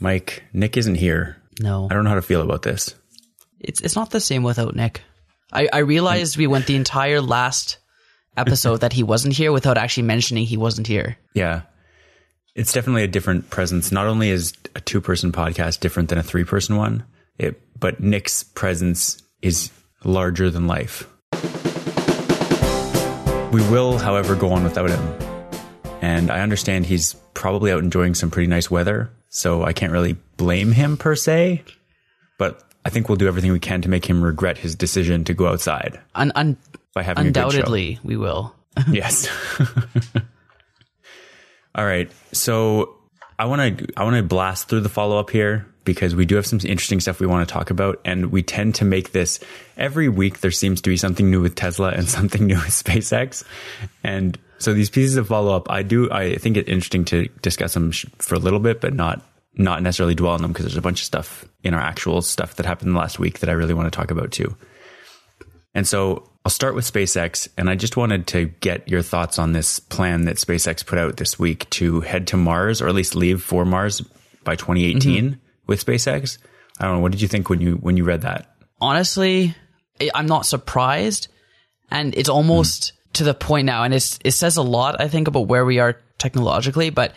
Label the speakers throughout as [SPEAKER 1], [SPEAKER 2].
[SPEAKER 1] Mike, Nick isn't here.
[SPEAKER 2] No,
[SPEAKER 1] I don't know how to feel about this.
[SPEAKER 2] it's it's not the same without Nick. I I realized we went the entire last episode that he wasn't here without actually mentioning he wasn't here.
[SPEAKER 1] Yeah. It's definitely a different presence. Not only is a two person podcast different than a three person one, it, but Nick's presence is larger than life. We will, however, go on without him. And I understand he's probably out enjoying some pretty nice weather, so I can't really blame him per se. But I think we'll do everything we can to make him regret his decision to go outside
[SPEAKER 2] Un, un,
[SPEAKER 1] by having a good show.
[SPEAKER 2] undoubtedly, we will.
[SPEAKER 1] Yes. All right. So I want to I want to blast through the follow up here because we do have some interesting stuff we want to talk about, and we tend to make this every week. There seems to be something new with Tesla and something new with SpaceX, and so these pieces of follow up, I do I think it's interesting to discuss them for a little bit, but not not necessarily dwell on them because there's a bunch of stuff in our actual stuff that happened last week that I really want to talk about too. And so I'll start with SpaceX, and I just wanted to get your thoughts on this plan that SpaceX put out this week to head to Mars, or at least leave for Mars by 2018 mm-hmm. with SpaceX. I don't know. What did you think when you when you read that?
[SPEAKER 2] honestly, I'm not surprised, and it's almost to the point now, and it's it says a lot, I think, about where we are technologically. But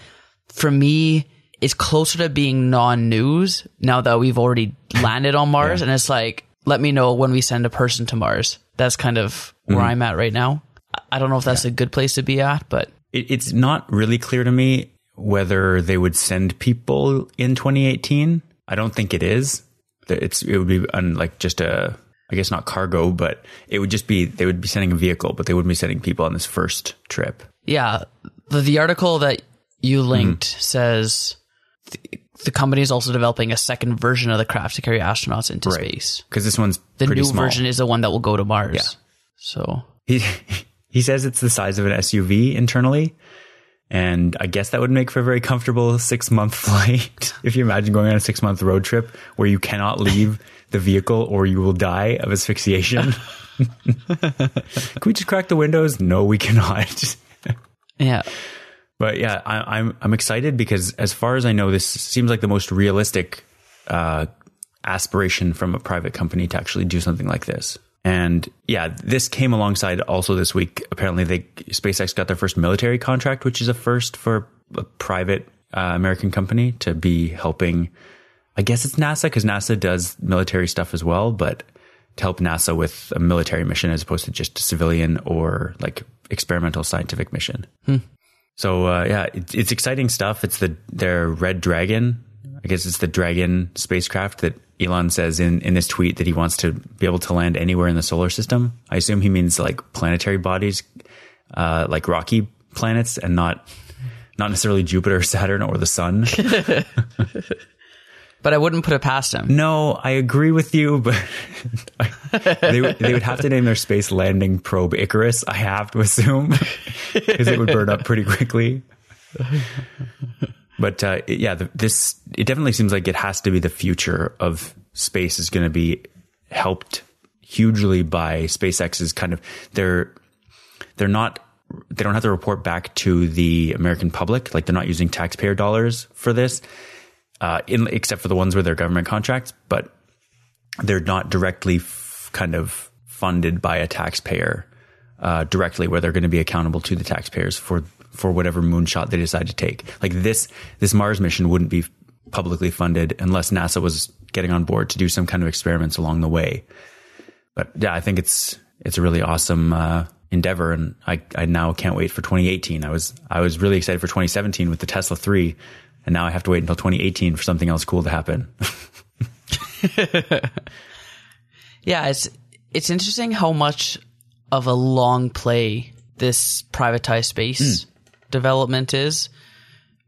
[SPEAKER 2] for me, it's closer to being non-news now that we've already landed on Mars, and it's like, let me know when we send a person to Mars. That's kind of where mm-hmm. I'm at right now. I- don't know if that's a good place to be at, but
[SPEAKER 1] It, it's not really clear to me whether they would send people in 2018. I don't think it is. It's it would be un, like just a I guess not cargo, but it would just be they would be sending a vehicle, but they wouldn't be sending people on this first trip.
[SPEAKER 2] Yeah, the, the article that you linked
[SPEAKER 1] Mm-hmm.
[SPEAKER 2] says the, the company is also developing a second version of the craft to carry astronauts into space.
[SPEAKER 1] because this one's
[SPEAKER 2] The new
[SPEAKER 1] small.
[SPEAKER 2] version is the one that will go to Mars.
[SPEAKER 1] Yeah.
[SPEAKER 2] So
[SPEAKER 1] He he says it's the size of an SUV internally, and I guess that would make for a very comfortable six month flight. if you imagine going on a six month road trip where you cannot leave the vehicle or you will die of asphyxiation. Can we just crack the windows? No, we cannot.
[SPEAKER 2] yeah,
[SPEAKER 1] But yeah, I, I'm I'm excited because as far as I know, this seems like the most realistic uh, aspiration from a private company to actually do something like this. And yeah, this came alongside also this week. Apparently, they SpaceX got their first military contract, which is a first for a private uh, American company to be helping. I guess it's NASA because NASA does military stuff as well, but to help NASA with a military mission as opposed to just a civilian or like experimental scientific mission. So uh, yeah, it, it's exciting stuff. It's the their Red Dragon. I guess it's the Dragon spacecraft that Elon says in in this tweet that he wants to be able to land anywhere in the solar system. I assume he means like planetary bodies, uh, like rocky planets, and not not necessarily Jupiter, Saturn, or the Sun.
[SPEAKER 2] but I wouldn't put it past him.
[SPEAKER 1] no, I agree with you, but they they would have to name their space landing probe Icarus. I have to assume because it would burn up pretty quickly. But uh, yeah, the, this it definitely seems like it has to be the future of space is going to be helped hugely by SpaceX's kind of they're they're not they don't have to report back to the American public. Like they're not using taxpayer dollars for this uh, in, except for the ones where they're government contracts, but they're not directly f- kind of funded by a taxpayer uh, directly, where they're going to be accountable to the taxpayers for for whatever moonshot they decide to take. Like this, this Mars mission wouldn't be publicly funded unless NASA was getting on board to do some kind of experiments along the way. But yeah, I think it's it's a really awesome uh, endeavor, and I I now can't wait for 2018. I was I was really excited for 2017 with the Tesla 3, and now I have to wait until 2018 for something else cool to happen.
[SPEAKER 2] Yeah, it's it's interesting how much of a long play this privatized space development is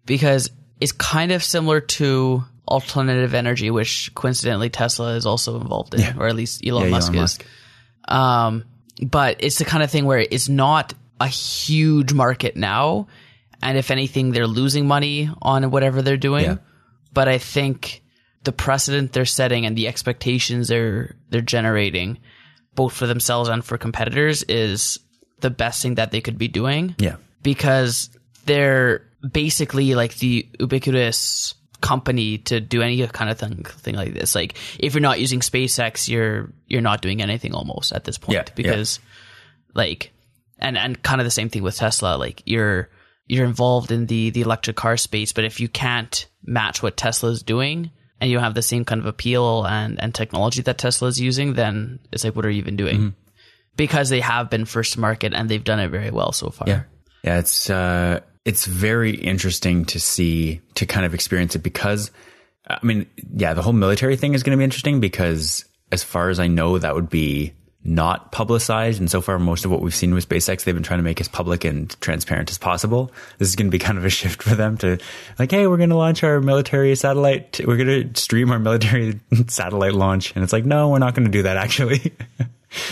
[SPEAKER 2] because it's kind of similar to alternative energy, which coincidentally Tesla is also involved in, or at least Elon
[SPEAKER 1] Yeah,
[SPEAKER 2] Musk
[SPEAKER 1] Elon
[SPEAKER 2] is. Um, but it's the kind of thing where it's not a huge market now, and if anything, they're losing money on whatever they're doing.
[SPEAKER 1] Yeah.
[SPEAKER 2] But I think the precedent they're setting and the expectations they're they're generating, both for themselves and for competitors, is the best thing that they could be doing
[SPEAKER 1] Yeah.
[SPEAKER 2] Because they're basically like the ubiquitous company to do any kind of thing thing like this. Like if you're not using SpaceX, you're you're not doing anything almost at this point
[SPEAKER 1] Yeah, yeah.
[SPEAKER 2] because like and and kind of the same thing with Tesla. Like you're you're involved in the the electric car space, but if you can't match what Tesla is doing and you have the same kind of appeal and and technology that Tesla is using, then it's like what are you even doing?
[SPEAKER 1] Mm-hmm.
[SPEAKER 2] Because they have been first to market and they've done it very well so far.
[SPEAKER 1] Yeah. Yeah, it's uh it's very interesting to see to kind of experience it because I mean, yeah, the whole military thing is going to be interesting because as far as I know that would be not publicized and so far most of what we've seen with SpaceX they've been trying to make as public and transparent as possible. This is going to be kind of a shift for them to like hey, we're going to launch our military satellite we're going to stream our military satellite launch and it's like no, we're not going to do that actually.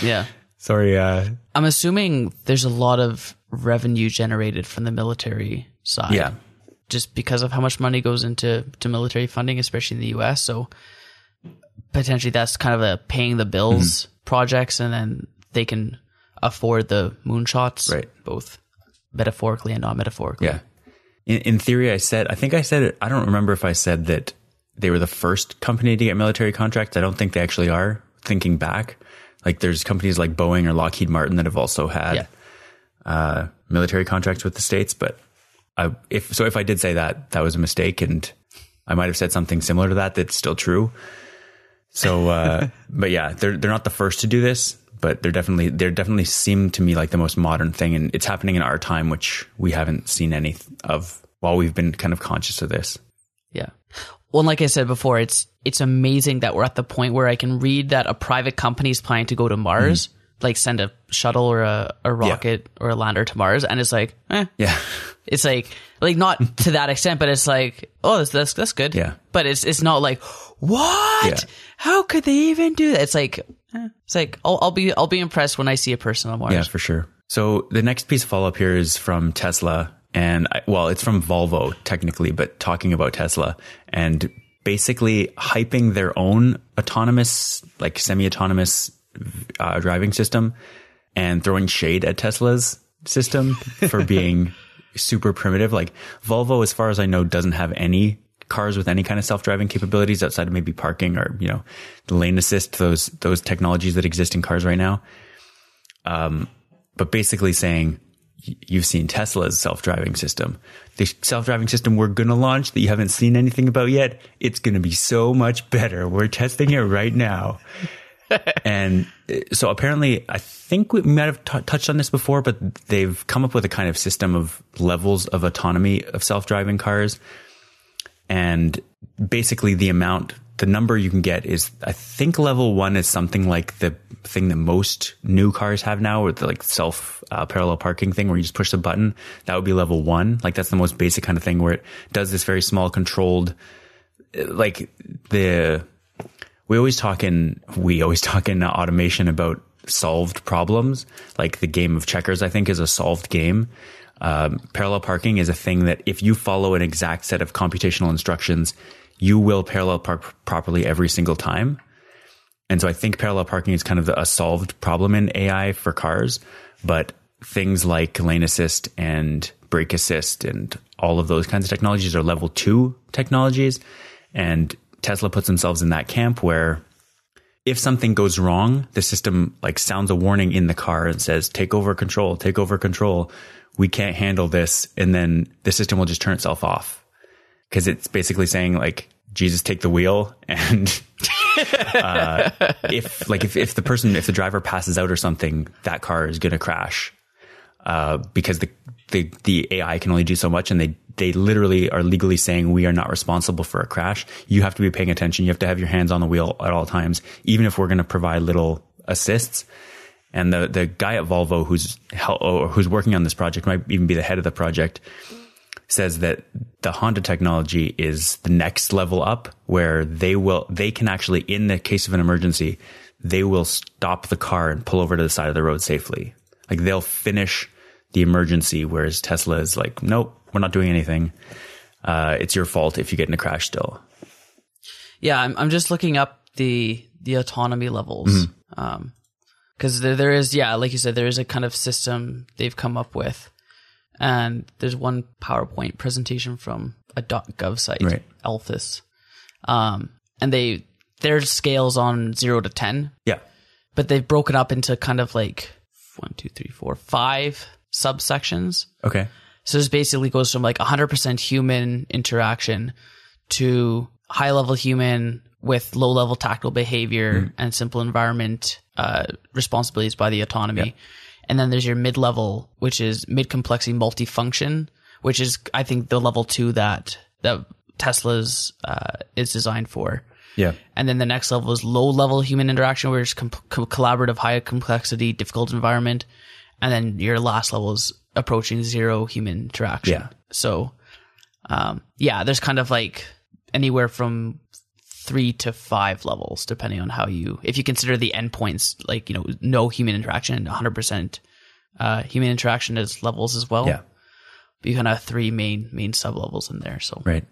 [SPEAKER 2] Yeah.
[SPEAKER 1] Sorry uh
[SPEAKER 2] I'm assuming there's a lot of revenue generated from the military side.
[SPEAKER 1] yeah.
[SPEAKER 2] Just because of how much money goes into to military funding, especially in the US. So potentially that's kind of a paying the bills
[SPEAKER 1] Mm-hmm.
[SPEAKER 2] projects and then they can afford the moonshots.
[SPEAKER 1] Right.
[SPEAKER 2] Both metaphorically and not metaphorically.
[SPEAKER 1] Yeah. In, in theory, I said, I think I said it. I don't remember if I said that they were the first company to get military contracts. I don't think they actually are. Thinking back, like there's companies like Boeing or Lockheed Martin that have also had
[SPEAKER 2] Yeah.
[SPEAKER 1] Uh, military contracts with the states. But I, if so, if I did say that, that was a mistake, and I might have said something similar to that. That's still true. So, uh, but yeah, they're they're not the first to do this, but they're definitely they're definitely seem to me like the most modern thing, and it's happening in our time, which we haven't seen any of while we've been kind of conscious of this.
[SPEAKER 2] Yeah. Well, like I said before, it's it's amazing that we're at the point where I can read that a private company is planning to go to Mars, like send a shuttle or a, a rocket or a lander to Mars, and it's like, eh.
[SPEAKER 1] Yeah,
[SPEAKER 2] It's like like not to that extent, but it's like, oh, that's that's, that's good.
[SPEAKER 1] Yeah.
[SPEAKER 2] But it's it's not like what?
[SPEAKER 1] Yeah.
[SPEAKER 2] How could they even do that? It's like eh. it's like I'll, I'll be I'll be impressed when I see a person on Mars.
[SPEAKER 1] yeah, for sure. So the next piece of follow up here is from Tesla, and I, well, it's from Volvo technically, but talking about Tesla and basically hyping their own autonomous, like semi autonomous uh, driving system, and throwing shade at Tesla's system for being super primitive. Like Volvo, as far as I know, doesn't have any cars with any kind of self-driving capabilities outside of maybe parking or you know the lane assist those those technologies that exist in cars right now but basically saying you've seen Tesla's self-driving system. The self-driving system we're going to launch that you haven't seen anything about yet, it's going to be so much better. We're testing it right now. And uh, so apparently, I think we might have t- touched on this before, but they've come up with a kind of system of levels of autonomy of self-driving cars. And basically the amount, the number you can get is, I think level one is something like the thing that most new cars have now, or the like self uh, parallel parking thing where you just push the button. That would be level one. Like that's the most basic kind of thing where it does this very small controlled, uh, like the, we always talk in, we always talk in automation about solved problems. Like the game of checkers, I think is a solved game. Um, parallel parking is a thing that if you follow an exact set of computational instructions, you will parallel park properly every single time. And so I think parallel parking is kind of a solved problem in AI for cars, but things like lane assist and brake assist and all of those kinds of technologies are level two technologies. And Tesla puts themselves in that camp where if something goes wrong, the system like sounds a warning in the car and says, take over control, take over control. We can't handle this. And then the system will just turn itself off. Cause it's basically saying like, Jesus, take the wheel. And, uh, if like, if, if the person, if the driver passes out or something, that car is going to crash. Uh, because the, the, the AI can only do so much and they, they literally are legally saying we are not responsible for a crash. You have to be paying attention. You have to have your hands on the wheel at all times, even if we're going to provide little assists. And the, the guy at Volvo who's, who's working on this project might even be the head of the project says that the Honda technology is the next level up where they will, they can actually, in the case of an emergency, they will stop the car and pull over to the side of the road safely. Like they'll finish the emergency, whereas Tesla is like, nope, we're not doing anything. Uh, it's your fault if you get in a crash still.
[SPEAKER 2] Yeah, I'm I'm just looking up the the autonomy levels.
[SPEAKER 1] Mm-hmm.
[SPEAKER 2] Um 'cause because there there is yeah, like you said, there is a kind of system they've come up with, and there's one PowerPoint presentation from a .gov site,
[SPEAKER 1] Right.
[SPEAKER 2] Um, and they their scales on zero to ten,
[SPEAKER 1] Yeah.
[SPEAKER 2] but they've broken up into kind of like one, two, three, four, five subsections.
[SPEAKER 1] Okay.
[SPEAKER 2] So this basically goes from like 100% human interaction to high level human with low level tactile behavior and simple environment uh, responsibilities by the autonomy. And then there's your mid level, which is mid complexity multifunction, which is I think the level two that that Tesla's uh, is designed for.
[SPEAKER 1] Yeah.
[SPEAKER 2] And then the next level is low level human interaction, where it's com- collaborative, high complexity, difficult environment. And then your last level is approaching zero human interaction.
[SPEAKER 1] Yeah.
[SPEAKER 2] So, um, yeah, there's kind of like anywhere from three to five levels, depending on how you, if you consider the endpoints, like, you know, no human interaction 100% uh, human interaction as levels as well.
[SPEAKER 1] Yeah.
[SPEAKER 2] But you kind of have three main, main sub levels in there. So,
[SPEAKER 1] Right.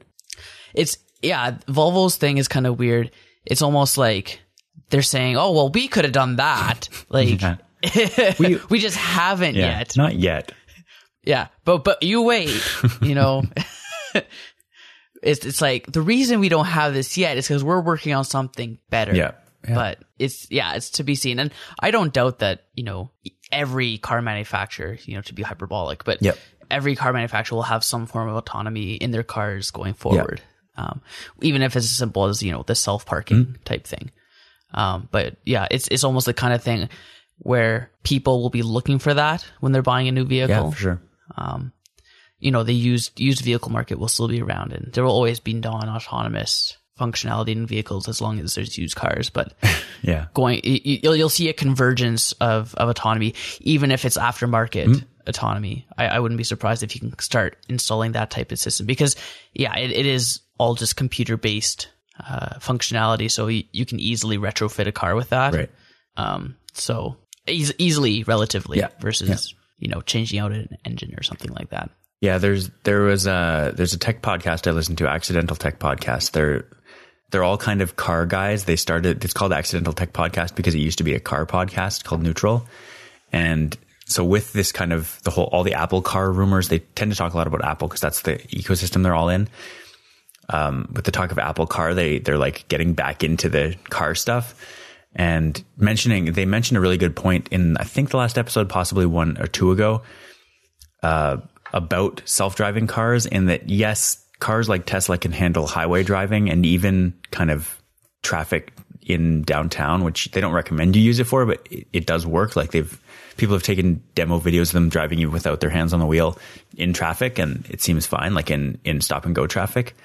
[SPEAKER 2] it's yeah volvo's thing is kind of weird it's almost like they're saying oh well we could have done that like
[SPEAKER 1] We-
[SPEAKER 2] we just haven't
[SPEAKER 1] Yeah.
[SPEAKER 2] yet
[SPEAKER 1] Not yet.
[SPEAKER 2] Yeah but but you wait you know it's it's like the reason we don't have this yet is because we're working on something better
[SPEAKER 1] Yeah. Yeah.
[SPEAKER 2] but it's yeah it's to be seen and i don't doubt that you know every car manufacturer you know to be hyperbolic but
[SPEAKER 1] Yep.
[SPEAKER 2] every car manufacturer will have some form of autonomy in their cars going forward um, even if it's as simple as you know the self parking
[SPEAKER 1] Mm-hmm.
[SPEAKER 2] type thing um, but yeah it's it's almost the kind of thing where people will be looking for that when they're buying a new vehicle
[SPEAKER 1] Yeah, for sure.
[SPEAKER 2] Um, you know, the used used vehicle market will still be around, and there will always be non-autonomous functionality in vehicles as long as there's used cars. But
[SPEAKER 1] Yeah.
[SPEAKER 2] going, you'll you'll see a convergence of of autonomy, even if it's aftermarket autonomy. I, I wouldn't be surprised if you can start installing that type of system because, yeah, it, it is all just computer based uh, functionality, so y- you can easily retrofit a car with that.
[SPEAKER 1] Right.
[SPEAKER 2] Um, so eas- easily, relatively,
[SPEAKER 1] Yeah.
[SPEAKER 2] versus you know changing out an engine or something like that.
[SPEAKER 1] Yeah, there's there was a there's a tech podcast I listened to, Accidental Tech Podcast. They're they're all kind of car guys. They started it's called Accidental Tech Podcast because it used to be a car podcast called Neutral. And so with this kind of the whole all the Apple car rumors, they tend to talk a lot about Apple because that's the ecosystem they're all in. Um, with the talk of Apple Car, they they're like getting back into the car stuff and mentioning they mentioned a really good point in I think the last episode, possibly one or two ago, uh, about self-driving cars in that yes, cars like Tesla can handle highway driving and even kind of traffic in downtown, which they don't recommend you use it for, but it, it does work. Like they've people have taken demo videos of them driving you without their hands on the wheel in traffic, and it seems fine, like in in stop and go traffic.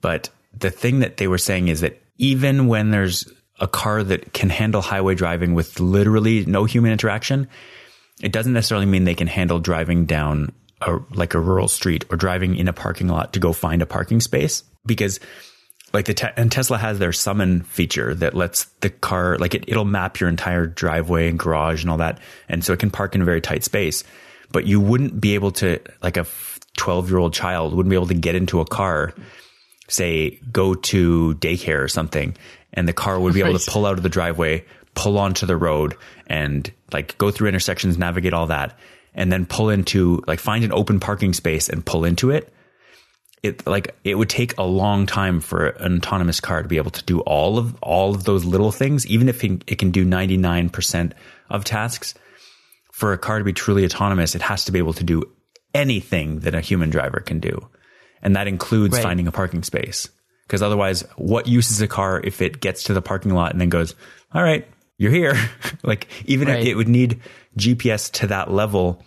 [SPEAKER 1] But the thing that they were saying is that even when there's a car that can handle highway driving with literally no human interaction, it doesn't necessarily mean they can handle driving down a, like a rural street or driving in a parking lot to go find a parking space because like the te- and Tesla has their summon feature that lets the car like it, it'll map your entire driveway and garage and all that. And so it can park in a very tight space but you wouldn't be able to like a 12 year old child wouldn't be able to get into a car say go to daycare or something and the car would be able to pull out of the driveway pull onto the road and like go through intersections navigate all that and then pull into like find an open parking space and pull into it. It like it would take a long time for an autonomous car to be able to do all of all of those little things even if it, it can do 99% of tasks. For a car to be truly autonomous it has to be able to do anything that a human driver can do and that includes
[SPEAKER 2] Right.
[SPEAKER 1] finding a parking space because otherwise what use is a car if it gets to the parking lot and then goes all right you're here like even
[SPEAKER 2] Right.
[SPEAKER 1] if it would need gps to that level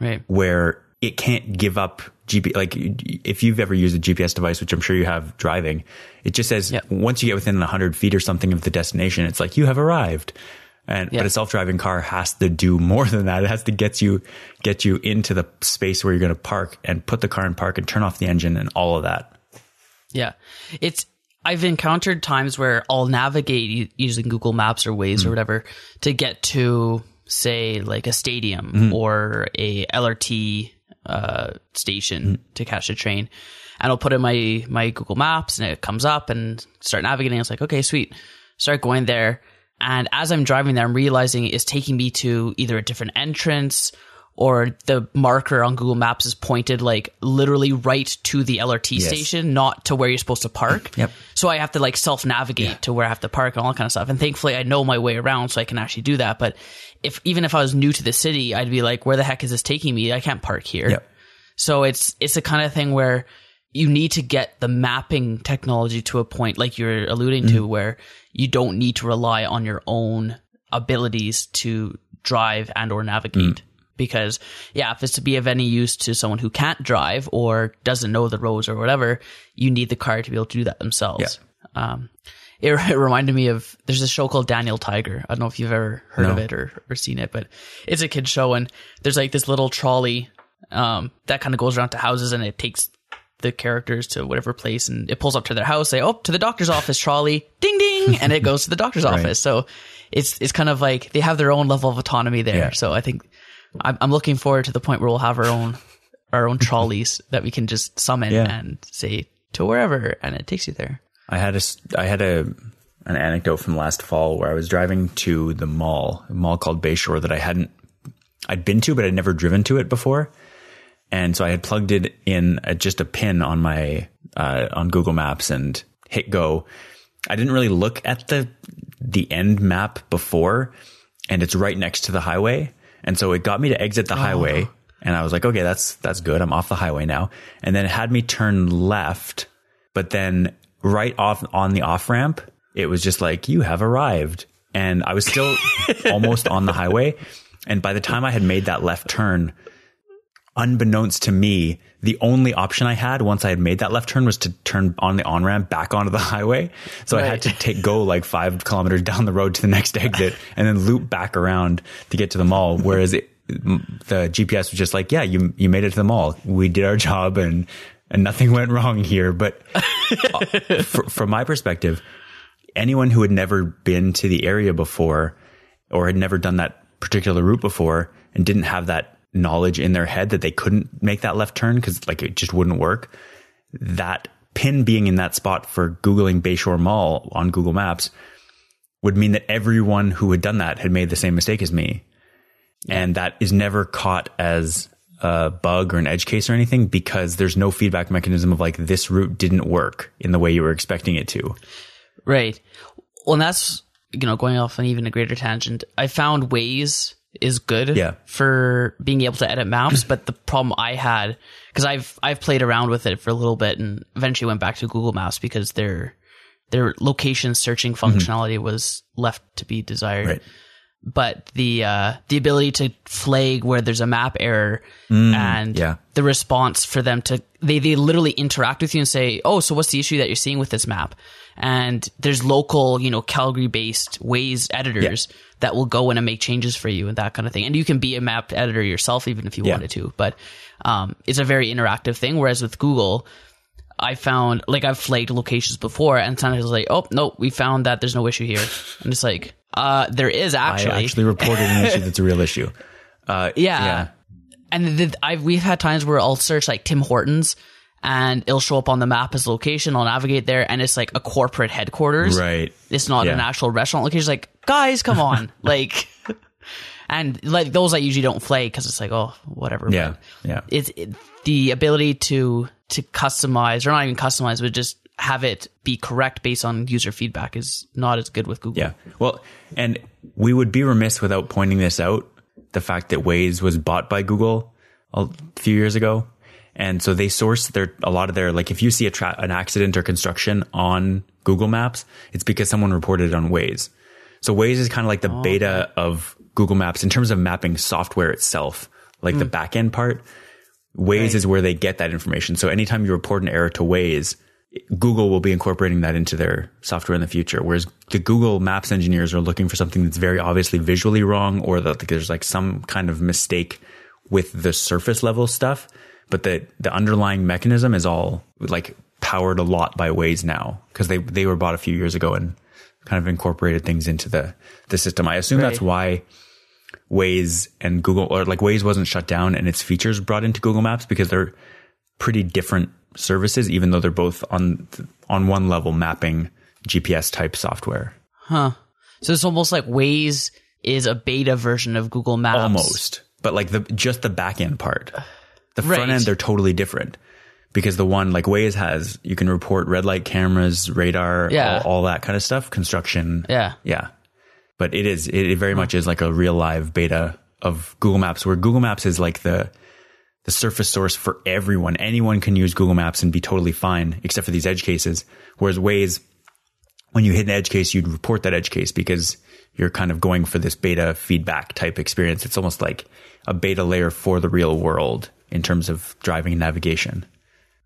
[SPEAKER 2] Right.
[SPEAKER 1] where it can't give up GP. Like if you've ever used a GPS device, which I'm sure you have driving, it just says
[SPEAKER 2] Yep.
[SPEAKER 1] once you get within 100 feet or something of the destination, it's like you have arrived. And
[SPEAKER 2] Yeah.
[SPEAKER 1] but a self-driving car has to do more than that. It has to get you get you into the space where you're going to park and put the car in park and turn off the engine and all of that.
[SPEAKER 2] Yeah. It's, I've encountered times where I'll navigate using Google Maps or Waze or hmm. whatever to get to, say, like a stadium hmm. or a LRT uh, station hmm. to catch a train. And I'll put in my, my Google Maps and it comes up and start navigating. It's like, okay, sweet. Start going there. And as I'm driving there, I'm realizing it's taking me to either a different entrance or the marker on Google Maps is pointed like literally right to the LRT station, not to where you're supposed to park.
[SPEAKER 1] Yep.
[SPEAKER 2] So I have to like self navigate to where I have to park and all that kind of stuff. And thankfully I know my way around so I can actually do that. But if, even if I was new to the city, I'd be like, where the heck is this taking me? I can't park here.
[SPEAKER 1] Yep.
[SPEAKER 2] So it's, it's the kind of thing where you need to get the mapping technology to a point like you're alluding
[SPEAKER 1] Mm-hmm.
[SPEAKER 2] to where you don't need to rely on your own abilities to drive and or navigate.
[SPEAKER 1] Mm.
[SPEAKER 2] Because yeah, if it's to be of any use to someone who can't drive or doesn't know the roads or whatever, you need the car to be able to do that themselves. Um, it, it reminded me of there's a show called Daniel Tiger. I don't know if you've ever heard of it or, or seen it, but it's a kid show and there's like this little trolley um, that kind of goes around to houses and it takes the characters to whatever place and it pulls up to their house, say, Oh, to the doctor's office trolley, ding ding, and it goes to the doctor's office. So it's it's kind of like they have their own level of autonomy there.
[SPEAKER 1] Yeah.
[SPEAKER 2] So I think I'm, I'm looking forward to the point where we'll have our own our own trolleys that we can just summon
[SPEAKER 1] Yeah.
[SPEAKER 2] and say to wherever, and it takes you there.
[SPEAKER 1] I had a I had a an anecdote from last fall where I was driving to the mall, a mall called Bayshore that I hadn't I'd been to, but I'd never driven to it before. And so I had plugged it in a, just a pin on my uh, on Google Maps and hit go. I didn't really look at the the end map before, and it's right next to the highway. And so it got me to exit the highway, oh. and I was like, okay, that's that's good. I'm off the highway now. And then it had me turn left, but then right off on the off ramp, it was just like you have arrived, and I was still almost on the highway. And by the time I had made that left turn, unbeknownst to me, the only option I had once I had made that left turn was to turn on the on ramp back onto the highway. So I had to take go like five kilometers down the road to the next exit and then loop back around to get to the mall. Whereas it, the GPS was just like, yeah, you you made it to the mall. We did our job and and nothing went wrong here. But uh, fr- from my perspective, anyone who had never been to the area before or had never done that particular route before and didn't have that knowledge in their head that they couldn't make that left turn because like it just wouldn't work. That pin being in that spot for Googling Bayshore Mall on Google Maps would mean that everyone who had done that had made the same mistake as me. And that is never caught as a bug or an edge case or anything because there's no feedback mechanism of like this route didn't work in the way you were expecting it to.
[SPEAKER 2] Right. Well, and that's you know going off on even a greater tangent. I found Waze is good
[SPEAKER 1] Yeah.
[SPEAKER 2] for being able to edit maps, but the problem I had because I've I've played around with it for a little bit and eventually went back to Google Maps because their their location searching functionality was left to be desired.
[SPEAKER 1] Right.
[SPEAKER 2] But the uh, the ability to flag where there's a map error and
[SPEAKER 1] yeah.
[SPEAKER 2] the response for them to they they literally interact with you and say, "Oh, so what's the issue that you're seeing with this map?" And there's local, you know, Calgary based Waze editors that will go in and make changes for you and that kind of thing. And you can be a map editor yourself even if you
[SPEAKER 1] Yeah.
[SPEAKER 2] wanted to. But um, it's a very interactive thing. Whereas with Google, I found like I've flagged locations before, and sometimes it's like, "Oh no, we found that there's no issue here," and it's like, "Uh, there is actually."
[SPEAKER 1] I actually reported an issue that's a real issue. Uh,
[SPEAKER 2] Yeah.
[SPEAKER 1] yeah.
[SPEAKER 2] And the, I've we've had times where I'll search like Tim Hortons and it'll show up on the map as location. I'll navigate there and it's like a corporate headquarters.
[SPEAKER 1] Right.
[SPEAKER 2] It's not an actual restaurant location. It's like, guys, come on. like, and like those I usually don't flag because it's like, oh, whatever.
[SPEAKER 1] Yeah.
[SPEAKER 2] But
[SPEAKER 1] Yeah.
[SPEAKER 2] It's it, the ability to, to customize or not even customize, but just have it be correct based on user feedback is not as good with Google.
[SPEAKER 1] Yeah. Well, and we would be remiss without pointing this out the fact that Waze was bought by Google a few years ago. And so they source their, a lot of their, like if you see a tra- an accident or construction on Google Maps, it's because someone reported it on Waze. So Waze is kind of like the oh, beta of Google Maps in terms of mapping software itself, like the hmm. back end part. Waze is where they get that information. So anytime you report an error to Waze, Google will be incorporating that into their software in the future. Whereas the Google Maps engineers are looking for something that's very obviously visually wrong or that there's like some kind of mistake with the surface level stuff. But the, the underlying mechanism is all like powered a lot by Waze now because they, they were bought a few years ago and kind of incorporated things into the, the system. I assume that's why Waze and Google or like Waze wasn't shut down and its features brought into Google Maps because they're pretty different services, even though they're both on on one level mapping GPS type software. Huh.
[SPEAKER 2] So it's almost like Waze is a beta version of Google Maps.
[SPEAKER 1] Almost, but like the just the back end part, the front end they're totally different. Because the one like Waze has, you can report red light cameras, radar,
[SPEAKER 2] Yeah.
[SPEAKER 1] all, all that kind of stuff, construction.
[SPEAKER 2] Yeah.
[SPEAKER 1] Yeah. But it is, it, it very much is like a real live beta of Google Maps where Google Maps is like the, the surface source for everyone. Anyone can use Google Maps and be totally fine, except for these edge cases. Whereas Waze, when you hit an edge case, you'd report that edge case because you're kind of going for this beta feedback type experience. It's almost like a beta layer for the real world in terms of driving and navigation.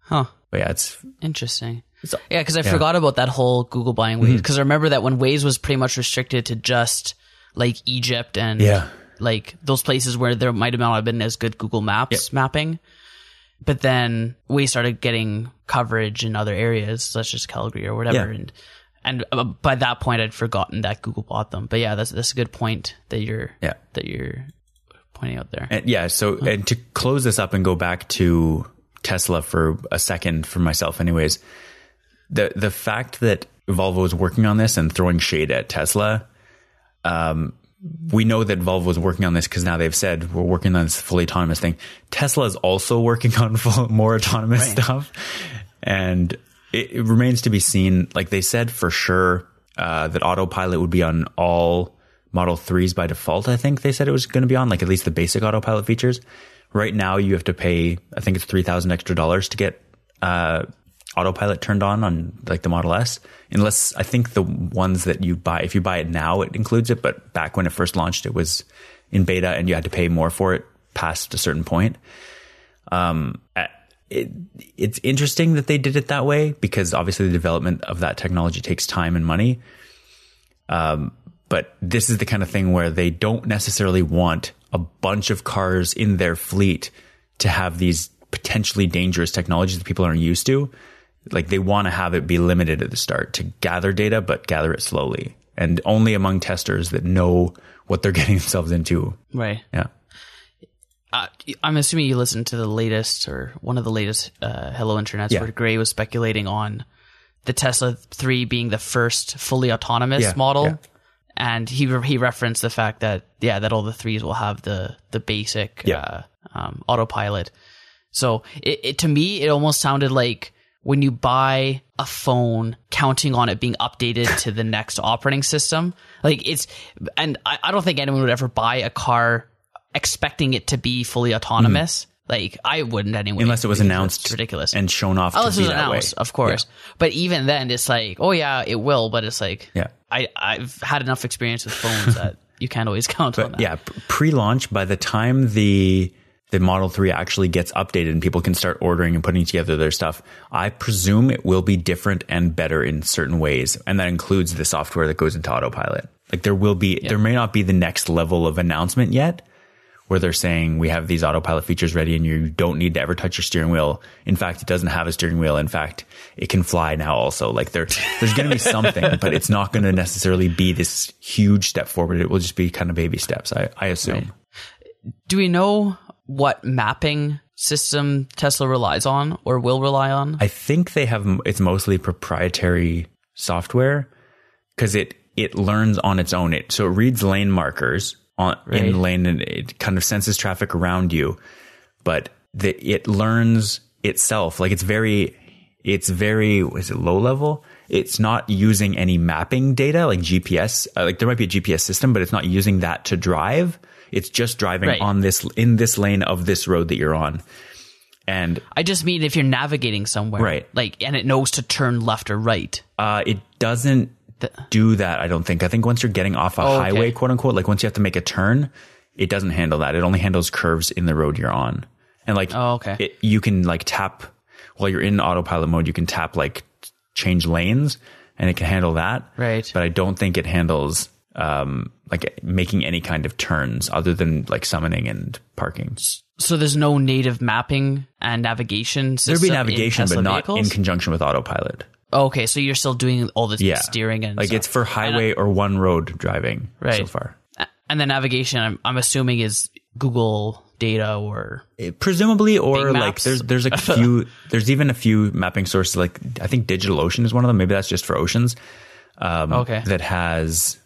[SPEAKER 2] Huh.
[SPEAKER 1] But yeah, it's
[SPEAKER 2] Interesting.
[SPEAKER 1] So-
[SPEAKER 2] yeah, because I forgot about that whole Google buying
[SPEAKER 1] Mm-hmm.
[SPEAKER 2] Waze. Because I remember that when Waze was pretty much restricted to just like Egypt and
[SPEAKER 1] Yeah.
[SPEAKER 2] like those places where there might have not have been as good Google Maps mapping. But then we started getting coverage in other areas, such as Calgary or whatever.
[SPEAKER 1] Yeah.
[SPEAKER 2] And and uh, by that point, I'd forgotten that Google bought them. But yeah, that's that's a good point that you're
[SPEAKER 1] Yeah.
[SPEAKER 2] that you're pointing out there.
[SPEAKER 1] And yeah, so and to close this up and go back to Tesla for a second for myself anyways, the the fact that Volvo is working on this and throwing shade at Tesla, um, we know that Volvo is working on this because now they've said we're working on this fully autonomous thing. Tesla is also working on full, more autonomous stuff, and it, it remains to be seen. Like they said for sure uh, that autopilot would be on all Model 3s by default. I think they said it was going to be on, like at least the basic autopilot features. Right now, you have to pay, I think it's 3000 extra dollars to get uh, autopilot turned on on like the Model S. Unless I think the ones that you buy, if you buy it now, it includes it. But back when it first launched, it was in beta and you had to pay more for it past a certain point. Um, it, it's interesting that they did it that way because obviously the development of that technology takes time and money. Um, but this is the kind of thing where they don't necessarily want a bunch of cars in their fleet to have these potentially dangerous technologies that people aren't used to. Like they want to have it be limited at the start to gather data, but gather it slowly and only among testers that know what they're getting themselves into.
[SPEAKER 2] Right.
[SPEAKER 1] Yeah.
[SPEAKER 2] uh, I'm assuming you listened to the latest or one of the latest uh, Hello Internets
[SPEAKER 1] Yeah.
[SPEAKER 2] where Grey was speculating on the Tesla 3 being the first fully autonomous
[SPEAKER 1] Yeah,
[SPEAKER 2] model.
[SPEAKER 1] yeah.
[SPEAKER 2] And he re- he referenced the fact that yeah that all the threes will have the the basic
[SPEAKER 1] Yeah.
[SPEAKER 2] uh, um, autopilot. So it, it to me it almost sounded like when you buy a phone, counting on it being updated to the next operating system. Like it's and I, I don't think anyone would ever buy a car expecting it to be fully autonomous. Like I wouldn't anyway.
[SPEAKER 1] Unless it was announced
[SPEAKER 2] it's ridiculous.
[SPEAKER 1] and shown off
[SPEAKER 2] Unless
[SPEAKER 1] to
[SPEAKER 2] it was announced,
[SPEAKER 1] way.
[SPEAKER 2] of course. But even then, it's like, oh yeah, it will. But it's like,
[SPEAKER 1] Yeah.
[SPEAKER 2] I I've had enough experience with phones that you can't always count on that.
[SPEAKER 1] yeah, pre-launch by the time the the Model 3 actually gets updated and people can start ordering and putting together their stuff, I presume it will be different and better in certain ways, and that includes the software that goes into autopilot. Like there will be there may not be the next level of announcement yet where they're saying we have these autopilot features ready and you don't need to ever touch your steering wheel. In fact, it doesn't have a steering wheel. In fact, it can fly now also. Like there, there's going to be something, but it's not going to necessarily be this huge step forward. It will just be kind of baby steps, I, I assume.
[SPEAKER 2] Do we know what mapping system Tesla relies on or will rely on?
[SPEAKER 1] I think they have, it's mostly proprietary software because it, it learns on its own. It, so it reads lane markers on
[SPEAKER 2] Right.
[SPEAKER 1] in lane and it kind of senses traffic around you, but the, it learns itself. Like it's very, it's very, is it low level? It's not using any mapping data like GPS. Uh, like there might be a GPS system, but it's not using that to drive. It's just driving
[SPEAKER 2] Right.
[SPEAKER 1] on this, in this lane of this road that you're on. And
[SPEAKER 2] I just mean if you're navigating somewhere,
[SPEAKER 1] Right.
[SPEAKER 2] Like, and it knows to turn left or right.
[SPEAKER 1] Uh, it doesn't do that. I don't think. I think once you're getting off a
[SPEAKER 2] Oh, okay.
[SPEAKER 1] highway, quote unquote, like once you have to make a turn, it doesn't handle that. It only handles curves in the road you're on. And like,
[SPEAKER 2] Oh, okay.
[SPEAKER 1] it, you can like tap while you're in autopilot mode. You can tap like change lanes, and it can handle that.
[SPEAKER 2] Right.
[SPEAKER 1] But I don't think it handles um like making any kind of turns other than like summoning and parking.
[SPEAKER 2] So there's no native mapping and navigation.
[SPEAKER 1] There'd be navigation, but not
[SPEAKER 2] vehicles?
[SPEAKER 1] in conjunction with autopilot.
[SPEAKER 2] Okay, so you're still doing all the
[SPEAKER 1] Yeah,
[SPEAKER 2] steering and
[SPEAKER 1] like
[SPEAKER 2] stuff.
[SPEAKER 1] it's for highway or one road driving so far.
[SPEAKER 2] and the navigation. I'm, I'm assuming is Google data or
[SPEAKER 1] presumably or like there's there's a few there's even a few mapping sources like i think digitalocean is one of them maybe that's just for oceans um
[SPEAKER 2] Okay.
[SPEAKER 1] that has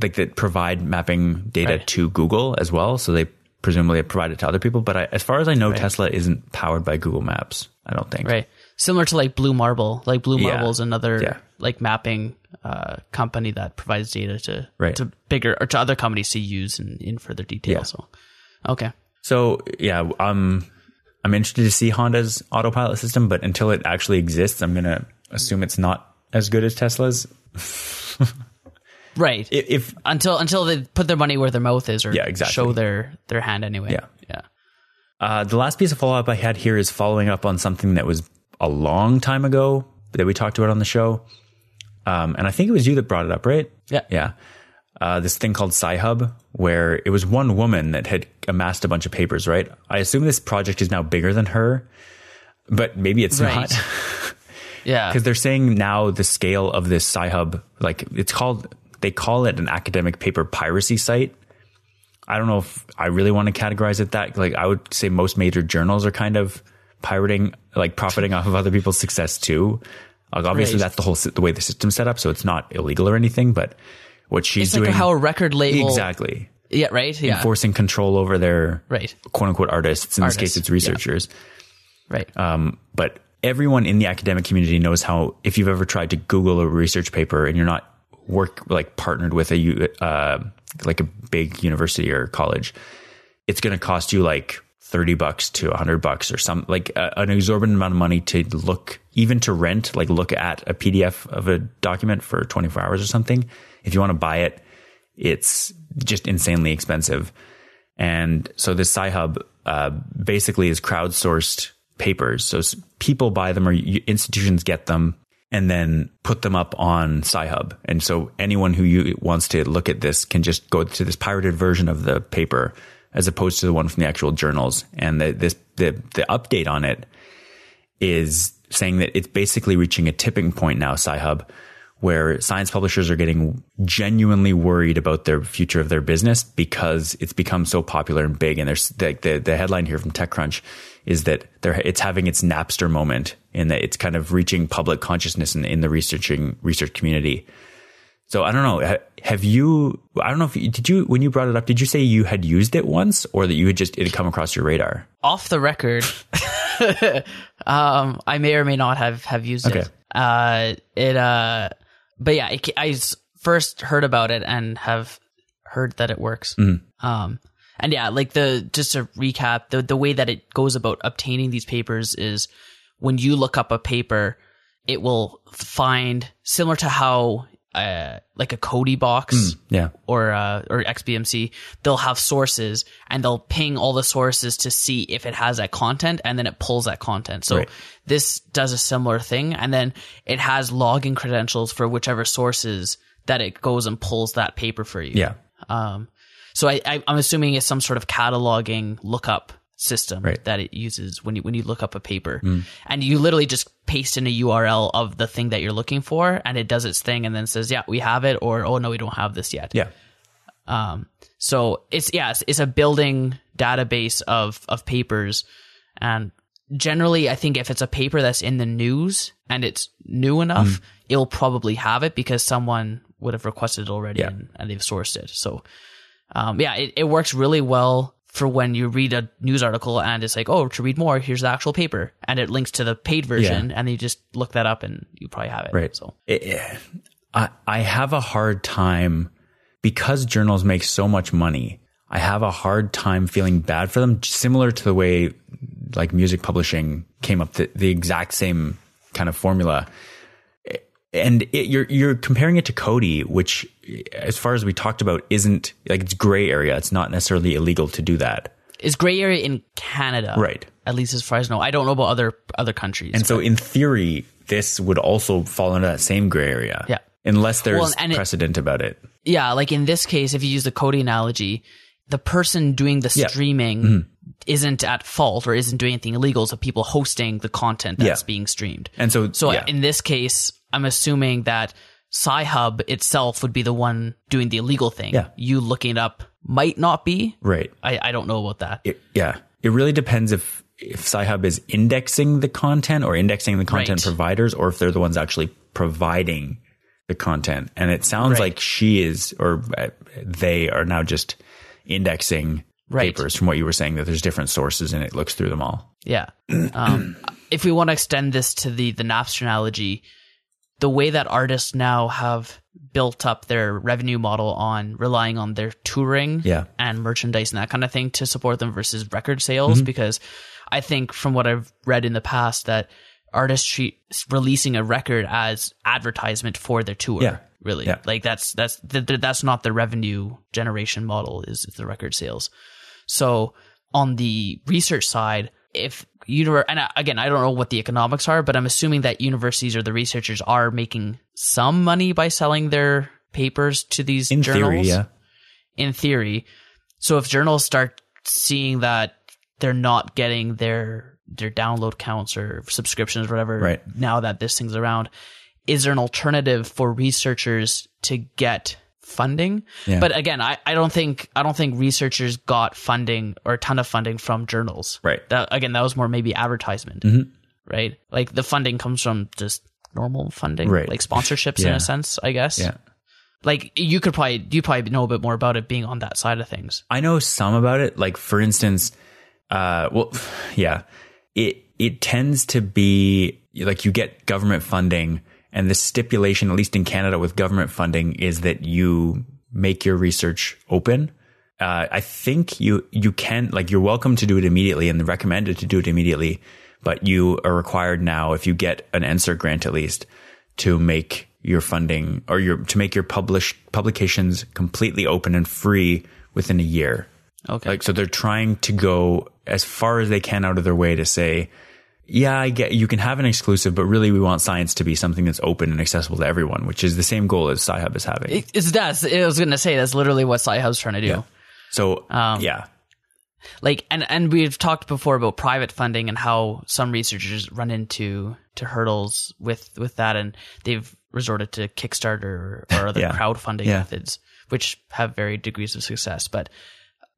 [SPEAKER 1] like that provide mapping data
[SPEAKER 2] Right.
[SPEAKER 1] to google as well so they presumably provide it to other people. But I, as far as I know, Tesla isn't powered by Google Maps. I don't think.
[SPEAKER 2] Right. Similar to like Blue Marble. Like Blue
[SPEAKER 1] Yeah.
[SPEAKER 2] Marble is another
[SPEAKER 1] Yeah.
[SPEAKER 2] like mapping uh, company that provides data to
[SPEAKER 1] Right.
[SPEAKER 2] to bigger or to other companies to use in, in further detail.
[SPEAKER 1] Yeah.
[SPEAKER 2] So okay.
[SPEAKER 1] So yeah, um, I'm interested to see Honda's autopilot system, but until it actually exists, I'm gonna assume it's not as good as Tesla's.
[SPEAKER 2] Right.
[SPEAKER 1] I- If
[SPEAKER 2] until until they put their money where their mouth is or
[SPEAKER 1] Yeah, exactly.
[SPEAKER 2] show their their hand anyway.
[SPEAKER 1] Yeah.
[SPEAKER 2] Yeah.
[SPEAKER 1] Uh, the last piece of follow up I had here is following up on something that was a long time ago that we talked about on the show. Um, and I think it was you that brought it up, right?
[SPEAKER 2] Yeah.
[SPEAKER 1] Yeah. Uh, this thing called Sci-Hub, where it was one woman that had amassed a bunch of papers, right? I assume this project is now bigger than her, but maybe it's
[SPEAKER 2] Right.
[SPEAKER 1] not.
[SPEAKER 2] Yeah.
[SPEAKER 1] Because they're saying now the scale of this Sci-Hub, like it's called, they call it an academic paper piracy site. I don't know if I really want to categorize it that. Like I would say most major journals are kind of pirating, like profiting off of other people's success too. Like obviously
[SPEAKER 2] Right.
[SPEAKER 1] that's the whole the way the system's set up, so it's not illegal or anything. But what she's
[SPEAKER 2] It's like
[SPEAKER 1] doing
[SPEAKER 2] how a record label
[SPEAKER 1] exactly
[SPEAKER 2] Yeah, right? Yeah.
[SPEAKER 1] enforcing control over their
[SPEAKER 2] Right.
[SPEAKER 1] quote unquote artists. In this case, it's
[SPEAKER 2] yeah.
[SPEAKER 1] researchers.
[SPEAKER 2] Right.
[SPEAKER 1] Um, but everyone in the academic community knows how if you've ever tried to google a research paper and you're not work like partnered with a uh, like a big university or college it's going to cost you like 30 bucks to 100 bucks or some like an exorbitant amount of money to look even to rent like look at a pdf of a document for 24 hours or something if you want to buy it it's just insanely expensive and so this Sci-Hub uh, basically is crowdsourced papers. So people buy them or institutions get them and then put them up on Sci-Hub. And so anyone who you, wants to look at this can just go to this pirated version of the paper as opposed to the one from the actual journals. And the, this, the, the update on it is saying that it's basically reaching a tipping point now, Sci-Hub, where science publishers are getting genuinely worried about their future of their business because it's become so popular and big. And there's the, the, the headline here from TechCrunch is that it's having its Napster moment in that it's kind of reaching public consciousness in, in the researching research community. So I don't know. Ha- Have you, I don't know if you, did you, when you brought it up, did you say you had used it once or that you had just, it had come across your radar?
[SPEAKER 2] Off the record, um, I may or may not have have used
[SPEAKER 1] Okay.
[SPEAKER 2] it. Uh, it uh, but yeah, I first heard about it and have heard that it works.
[SPEAKER 1] Mm-hmm.
[SPEAKER 2] Um, and yeah, like the just to recap, the the way that it goes about obtaining these papers is when you look up a paper, it will find similar to how uh, like a Kodi box
[SPEAKER 1] Yeah.
[SPEAKER 2] or uh, or XBMC, they'll have sources and they'll ping all the sources to see if it has that content, and then it pulls that content. So
[SPEAKER 1] Right.
[SPEAKER 2] this does a similar thing, and then it has login credentials for whichever sources that it goes and pulls that paper for you.
[SPEAKER 1] Yeah.
[SPEAKER 2] Um, so I, I, I'm assuming it's some sort of cataloging lookup system
[SPEAKER 1] Right. Mm.
[SPEAKER 2] that it uses when you when you look up a paper, and you literally just paste in a URL of the thing that you're looking for, and it does its thing, and then says, "Yeah, we have it," or "Oh no, we don't have this yet."
[SPEAKER 1] Yeah.
[SPEAKER 2] Um, so it's yeah, it's, it's a building database of of papers, and generally, I think if it's a paper that's in the news and it's new enough,
[SPEAKER 1] Mm.
[SPEAKER 2] it'll probably have it because someone would have requested it already
[SPEAKER 1] Yeah.
[SPEAKER 2] and, and they've sourced it. So, um, yeah, it, it works really well for when you read a news article and it's like, oh, to read more, here's the actual paper, and it links to the paid version, and you just look that up and you probably have it.
[SPEAKER 1] Right.
[SPEAKER 2] So
[SPEAKER 1] it, I, I have a hard time because journals make so much money. I have a hard time feeling bad for them, similar to the way like music publishing came up the, the exact same kind of formula. And it, you're you're comparing it to Kodi, which, as far as we talked about, isn't like it's gray area. It's not necessarily illegal to do that,
[SPEAKER 2] it's gray area in Canada,
[SPEAKER 1] right?
[SPEAKER 2] At least as far as I know, I don't know about other other countries.
[SPEAKER 1] And so, in theory, this would also fall into that same gray area,
[SPEAKER 2] Yeah.
[SPEAKER 1] Unless there's
[SPEAKER 2] Well, and it-
[SPEAKER 1] precedent about it.
[SPEAKER 2] yeah, like in this case, if you use the Kodi analogy, the person doing the
[SPEAKER 1] Yeah. Mm-hmm.
[SPEAKER 2] streaming isn't at fault or isn't doing anything illegal. So people hosting the content that's
[SPEAKER 1] Yeah.
[SPEAKER 2] being streamed.
[SPEAKER 1] And so,
[SPEAKER 2] So
[SPEAKER 1] yeah.
[SPEAKER 2] in this case, I'm assuming that Sci-Hub itself would be the one doing the illegal thing.
[SPEAKER 1] Yeah.
[SPEAKER 2] You looking it up might not be.
[SPEAKER 1] right.
[SPEAKER 2] I, I don't know about that.
[SPEAKER 1] It, yeah. It really depends if, if Sci-Hub is indexing the content or indexing the content
[SPEAKER 2] Right.
[SPEAKER 1] providers or if they're the ones actually providing the content. And it sounds
[SPEAKER 2] Right.
[SPEAKER 1] like she is, or uh, they are now just indexing
[SPEAKER 2] Right.
[SPEAKER 1] papers from what you were saying that there's different sources and it looks through them all.
[SPEAKER 2] Yeah. Um, if we want to extend this to the the Napster analogy, the way that artists now have built up their revenue model on relying on their touring
[SPEAKER 1] Yeah.
[SPEAKER 2] and merchandise and that kind of thing to support them versus record sales,
[SPEAKER 1] Mm-hmm.
[SPEAKER 2] because I think from what I've read in the past that artists treat releasing a record as advertisement for their tour.
[SPEAKER 1] Yeah.
[SPEAKER 2] Really,
[SPEAKER 1] Yeah.
[SPEAKER 2] like that's that's th- th- that's not the revenue generation model. Is the record sales. So on the research side, if univer- and again, I don't know what the economics are, but I'm assuming that universities or the researchers are making some money by selling their papers to these
[SPEAKER 1] In
[SPEAKER 2] journals.
[SPEAKER 1] theory, yeah.
[SPEAKER 2] In theory. So if journals start seeing that they're not getting their their download counts or subscriptions or whatever
[SPEAKER 1] Right.
[SPEAKER 2] now that this thing's around, is there an alternative for researchers to get funding?
[SPEAKER 1] Yeah.
[SPEAKER 2] But again, I, I don't think I don't think researchers got funding or a ton of funding from journals.
[SPEAKER 1] Right.
[SPEAKER 2] That again, that was more maybe advertisement. Right. Like the funding comes from just normal funding,
[SPEAKER 1] Right.
[SPEAKER 2] like sponsorships in a sense, I guess.
[SPEAKER 1] Yeah.
[SPEAKER 2] Like you could probably you probably know a bit more about it being on that side of things.
[SPEAKER 1] I know some about it. Like for instance, uh, well, yeah, it it tends to be like you get government funding, and the stipulation, at least in Canada, with government funding, is that you make your research open. Uh, I think you you can like you're welcome to do it immediately and recommended to do it immediately, but you are required now if you get an NSERC grant at least to make your funding or your to make your publish publications completely open and free within a year.
[SPEAKER 2] Okay.
[SPEAKER 1] Like, so they're trying to go as far as they can out of their way to say, yeah, I get you can have an exclusive, but really we want science to be something that's open and accessible to everyone, which is the same goal as Sci-Hub is having.
[SPEAKER 2] It- It's that's I was gonna say that's literally what Sci-Hub's trying to do.
[SPEAKER 1] so,
[SPEAKER 2] Um,
[SPEAKER 1] yeah,
[SPEAKER 2] like and and we've talked before about private funding and how some researchers run into to hurdles with with that and they've resorted to kickstarter or, or other
[SPEAKER 1] Yeah.
[SPEAKER 2] crowdfunding
[SPEAKER 1] Yeah.
[SPEAKER 2] methods which have varied degrees of success but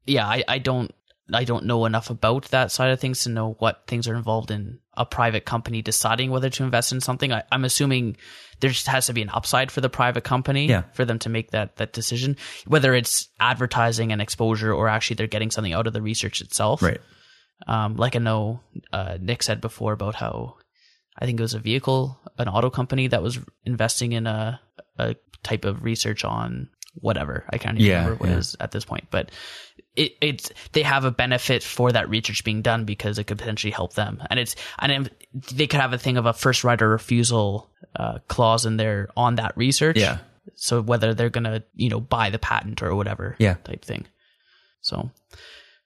[SPEAKER 2] yeah I, I don't i don't know enough about that side of things to know what things are involved in a private company deciding whether to invest in something I, i'm assuming there just has to be an upside for the private company
[SPEAKER 1] Yeah.
[SPEAKER 2] for them to make that that decision whether it's advertising and exposure or actually they're getting something out of the research itself
[SPEAKER 1] right.
[SPEAKER 2] um, like i know uh, nick said before about how i think it was a vehicle an auto company that was investing in a, a type of research on whatever i can't even
[SPEAKER 1] Yeah,
[SPEAKER 2] remember what
[SPEAKER 1] yeah.
[SPEAKER 2] it is at this point but it, it's they have a benefit for that research being done because it could potentially help them and it's and they could have a thing of a first right of refusal uh, clause in there on that research
[SPEAKER 1] Yeah.
[SPEAKER 2] so whether they're gonna you know buy the patent or whatever
[SPEAKER 1] Yeah.
[SPEAKER 2] type thing so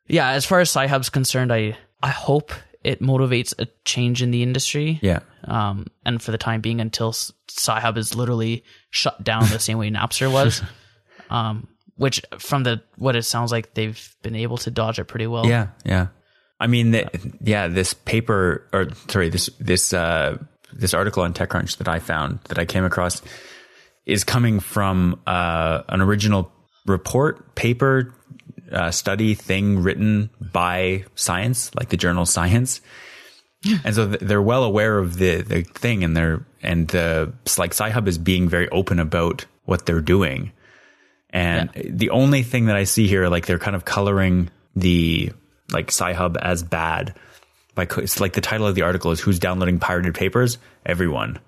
[SPEAKER 2] yeah as far as sci-hub's concerned i i hope it motivates a change in the industry
[SPEAKER 1] Yeah.
[SPEAKER 2] um, and for the time being until Sci-Hub is literally shut down the same way Napster was, um, which from the what it sounds like they've been able to dodge it pretty well.
[SPEAKER 1] Yeah, yeah. I mean, the, yeah, this paper or sorry, this this uh, this article on TechCrunch that I found that I came across is coming from uh, an original report, paper, uh, study thing written by Science, like the journal Science. And so th- they're well aware of the, the thing and they're, and the, like Sci-Hub is being very open about what they're doing. And the only thing that I see here, like they're kind of coloring the like Sci-Hub as bad by, it's like the title of the article is who's downloading pirated papers? Everyone.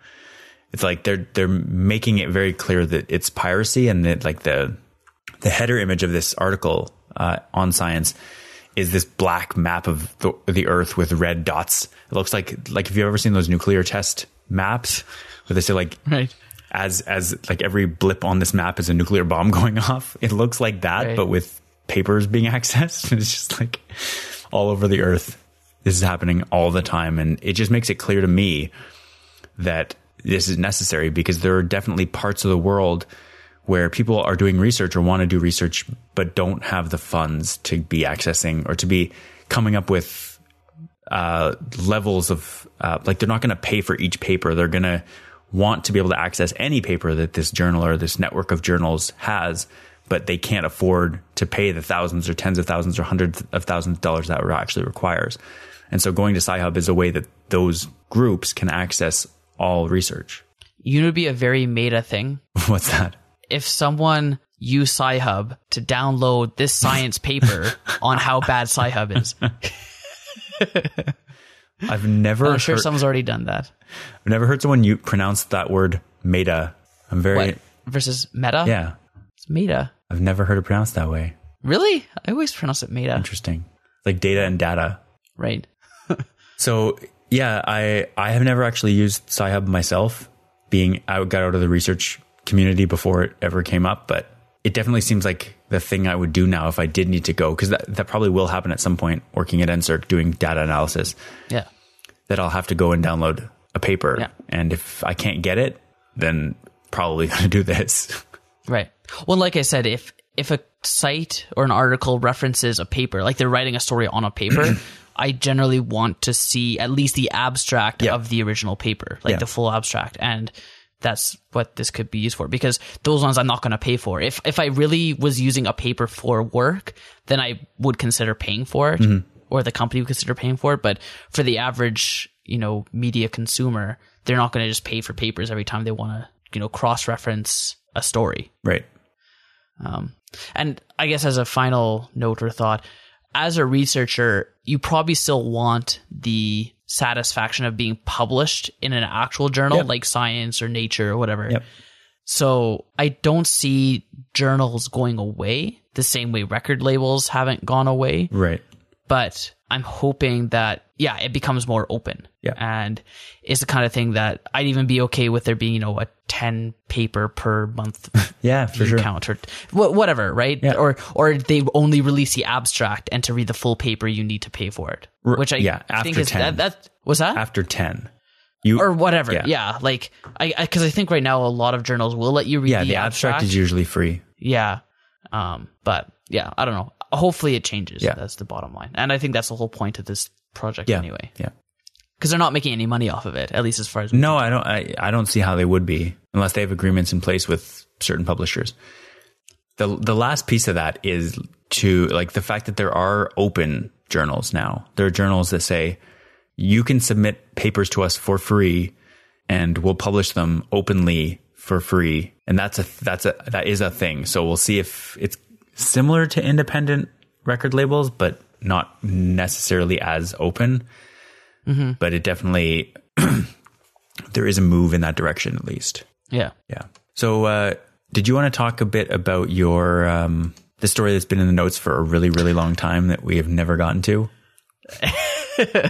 [SPEAKER 1] It's like they're, they're making it very clear that it's piracy and that like the, the header image of this article, uh, on science is this black map of the, the earth with red dots. It looks like, like if you've ever seen those nuclear test maps where they say like,
[SPEAKER 2] Right.
[SPEAKER 1] As as like every blip on this map is a nuclear bomb going off. It looks like that,
[SPEAKER 2] Right.
[SPEAKER 1] but with papers being accessed. It's just like all over the earth. This is happening all the time, and it just makes it clear to me that this is necessary because there are definitely parts of the world where people are doing research or want to do research but don't have the funds to be accessing or to be coming up with uh, levels of uh, like they're not going to pay for each paper. They're going to want to be able to access any paper that this journal or this network of journals has, but they can't afford to pay the thousands or tens of thousands or hundreds of thousands of dollars that it actually requires. And so going to Sci-Hub is a way that those groups can access all research.
[SPEAKER 2] You know, it'd be a very meta thing
[SPEAKER 1] What's that?
[SPEAKER 2] if someone used Sci-Hub to download this science paper on how bad Sci-Hub is.
[SPEAKER 1] I've never oh,
[SPEAKER 2] I'm sure
[SPEAKER 1] heard,
[SPEAKER 2] someone's already done that.
[SPEAKER 1] I've never heard someone you pronounce that word meta. I'm very
[SPEAKER 2] What versus Meta?
[SPEAKER 1] yeah.
[SPEAKER 2] it's Meta.
[SPEAKER 1] I've never heard it pronounced that way.
[SPEAKER 2] Really? I always pronounce it Meta.
[SPEAKER 1] Interesting. Like data and data.
[SPEAKER 2] Right.
[SPEAKER 1] So yeah, I I have never actually used Sci-Hub myself. Being I got out of the research community before it ever came up, but it definitely seems like the thing I would do now if I did need to go because that that probably will happen at some point. Working at NSERC doing data analysis,
[SPEAKER 2] Yeah.
[SPEAKER 1] that I'll have to go and download a paper,
[SPEAKER 2] Yeah.
[SPEAKER 1] and if I can't get it, then probably gonna do this.
[SPEAKER 2] Right. Well, like I said, if if a site or an article references a paper, like they're writing a story on a paper, I generally want to see at least the abstract
[SPEAKER 1] Yeah.
[SPEAKER 2] of the original paper, like
[SPEAKER 1] Yeah.
[SPEAKER 2] the full abstract, and that's what this could be used for because those ones I'm not going to pay for. If if I really was using a paper for work, then I would consider paying for it, or the company would consider paying for it. But for the average, you know, media consumer, they're not going to just pay for papers every time they want to, you know, cross reference a story.
[SPEAKER 1] right.
[SPEAKER 2] Um, and I guess as a final note or thought, as a researcher, you probably still want the satisfaction of being published in an actual journal
[SPEAKER 1] Yep.
[SPEAKER 2] like Science or Nature or whatever.
[SPEAKER 1] Yep.
[SPEAKER 2] So I don't see journals going away the same way record labels haven't gone away
[SPEAKER 1] Right.
[SPEAKER 2] but I'm hoping that yeah, it becomes more open.
[SPEAKER 1] Yeah.
[SPEAKER 2] And it's the kind of thing that I'd even be okay with there being, you know, a 10 paper per month
[SPEAKER 1] Yeah, for sure.
[SPEAKER 2] count or wh- whatever, right?
[SPEAKER 1] Yeah.
[SPEAKER 2] Or or they only release the abstract and to read the full paper you need to pay for it. Which I
[SPEAKER 1] yeah,
[SPEAKER 2] think is
[SPEAKER 1] 10.
[SPEAKER 2] that that was that?
[SPEAKER 1] After ten, you
[SPEAKER 2] or whatever.
[SPEAKER 1] Yeah.
[SPEAKER 2] Yeah. like I because I, think right now a lot of journals will let you read
[SPEAKER 1] yeah,
[SPEAKER 2] the,
[SPEAKER 1] the abstract is usually free.
[SPEAKER 2] yeah. Um, but yeah, I don't know. Hopefully it changes.
[SPEAKER 1] Yeah.
[SPEAKER 2] That's the bottom line. And I think that's the whole point of this project
[SPEAKER 1] Yeah.
[SPEAKER 2] anyway.
[SPEAKER 1] Yeah.
[SPEAKER 2] Because they're not making any money off of it, at least as far as
[SPEAKER 1] No, I don't. I, I don't see how they would be unless they have agreements in place with certain publishers. the The last piece of that is to like the fact that there are open journals now. There are journals that say you can submit papers to us for free, and we'll publish them openly for free. And that's a that's a that is a thing. So we'll see if it's similar to independent record labels, but not necessarily as open. But it definitely there is a move in that direction at least.
[SPEAKER 2] Yeah.
[SPEAKER 1] Yeah. So, uh, did you want to talk a bit about your um, the story that's been in the notes for a really, really long time that we have never gotten to?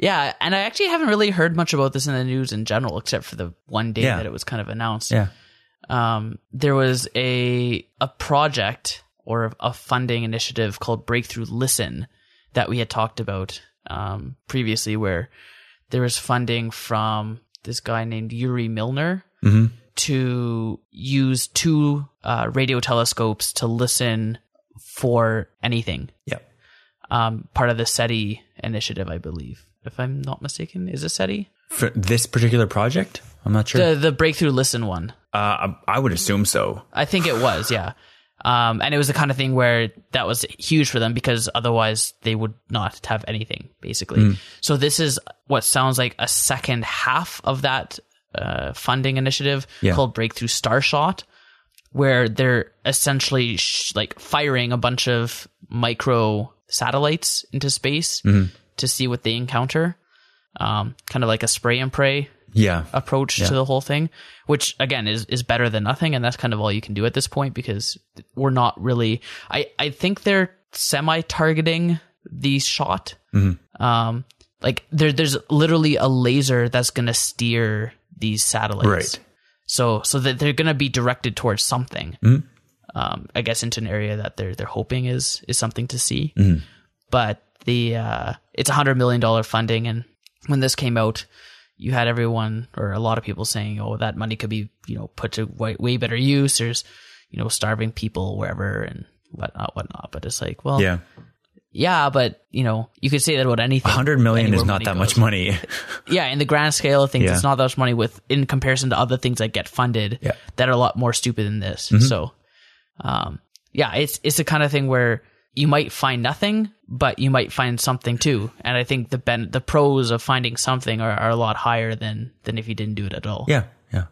[SPEAKER 2] Yeah. And I actually haven't really heard much about this in the news in general, except for the one day
[SPEAKER 1] Yeah.
[SPEAKER 2] that it was kind of announced.
[SPEAKER 1] Yeah.
[SPEAKER 2] um, there was a a project or a funding initiative called Breakthrough Listen that we had talked about um, previously, where there was funding from this guy named Yuri Milner to use two uh, radio telescopes to listen for anything.
[SPEAKER 1] Yeah.
[SPEAKER 2] Um, part of the SETI initiative, I believe, if I'm not mistaken. Is it SETI?
[SPEAKER 1] For this particular project, I'm not sure.
[SPEAKER 2] The the Breakthrough Listen one.
[SPEAKER 1] uh, I, I would assume so.
[SPEAKER 2] I think it was, yeah. Um, and it was the kind of thing where that was huge for them because otherwise they would not have anything, basically. So this is what sounds like a second half of that uh, funding initiative
[SPEAKER 1] Yeah.
[SPEAKER 2] called Breakthrough Starshot, where they're essentially sh- like firing a bunch of micro satellites into space to see what they encounter. Um, kind of like a spray and pray
[SPEAKER 1] Yeah.
[SPEAKER 2] approach to the whole thing, which again is is better than nothing, and that's kind of all you can do at this point because we're not really. I I think they're semi targeting the shot. Um, like there there's literally a laser that's gonna steer these satellites,
[SPEAKER 1] Right.
[SPEAKER 2] So so that they're gonna be directed towards something. Um, I guess into an area that they're they're hoping is is something to see, but the uh, it's a hundred million dollar funding, and when this came out, you had everyone or a lot of people saying, "Oh, that money could be you know put to way, way better use." There's you know starving people wherever and whatnot, whatnot. But it's like, well,
[SPEAKER 1] Yeah.
[SPEAKER 2] yeah, but you know, you could say that about anything.
[SPEAKER 1] 100 million is not that much money.
[SPEAKER 2] Yeah, in the grand scale of things,
[SPEAKER 1] Yeah.
[SPEAKER 2] it's not that much money with in comparison to other things that get funded
[SPEAKER 1] Yeah. Mm-hmm.
[SPEAKER 2] that are a lot more stupid than this. So, um, yeah, it's it's the kind of thing where you might find nothing, but you might find something too. And I think the ben- the pros of finding something are, are a lot higher than than if you didn't do it at all.
[SPEAKER 1] yeah. Yeah.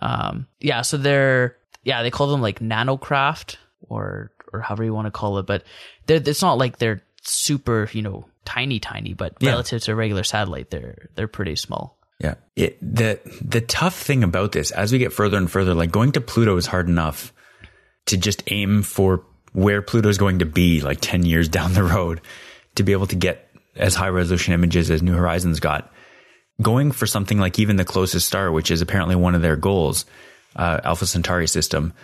[SPEAKER 2] Um, yeah, so they're yeah, they call them like nanocraft or or however you want to call it, but they're, it's not like they're super, you know, tiny, tiny, but
[SPEAKER 1] Yeah.
[SPEAKER 2] relative to a regular satellite, they're they're pretty small.
[SPEAKER 1] Yeah. It, the the tough thing about this, as we get further and further, like going to Pluto is hard enough to just aim for where Pluto is going to be like ten years down the road to be able to get as high resolution images as New Horizons got. Going for something like even the closest star, which is apparently one of their goals, uh, Alpha Centauri system,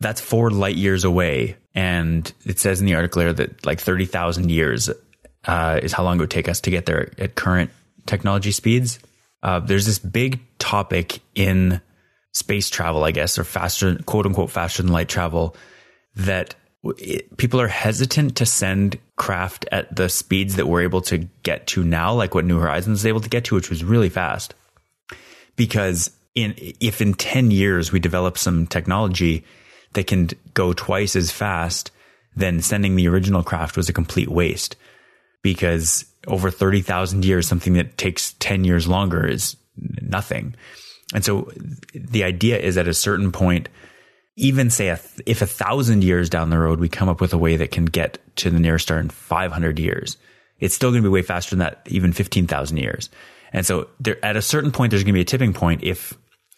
[SPEAKER 1] that's four light years away. And it says in the article here that like 30,000 years uh, is how long it would take us to get there at current technology speeds. Uh, there's this big topic in space travel, I guess, or faster, quote unquote, faster than light travel that it, people are hesitant to send craft at the speeds that we're able to get to now, like what New Horizons is able to get to, which was really fast. Because in if in 10 years we develop some technology that can go twice as fast, then sending the original craft was a complete waste. Because over 30,000 years, something that takes 10 years longer is nothing. And so the idea is at a certain point, even say a, if a thousand years down the road, we come up with a way that can get to the nearest star in 500 years, it's still going to be way faster than that, even 15,000 years. And so there, at a certain point, there's going to be a tipping point. If,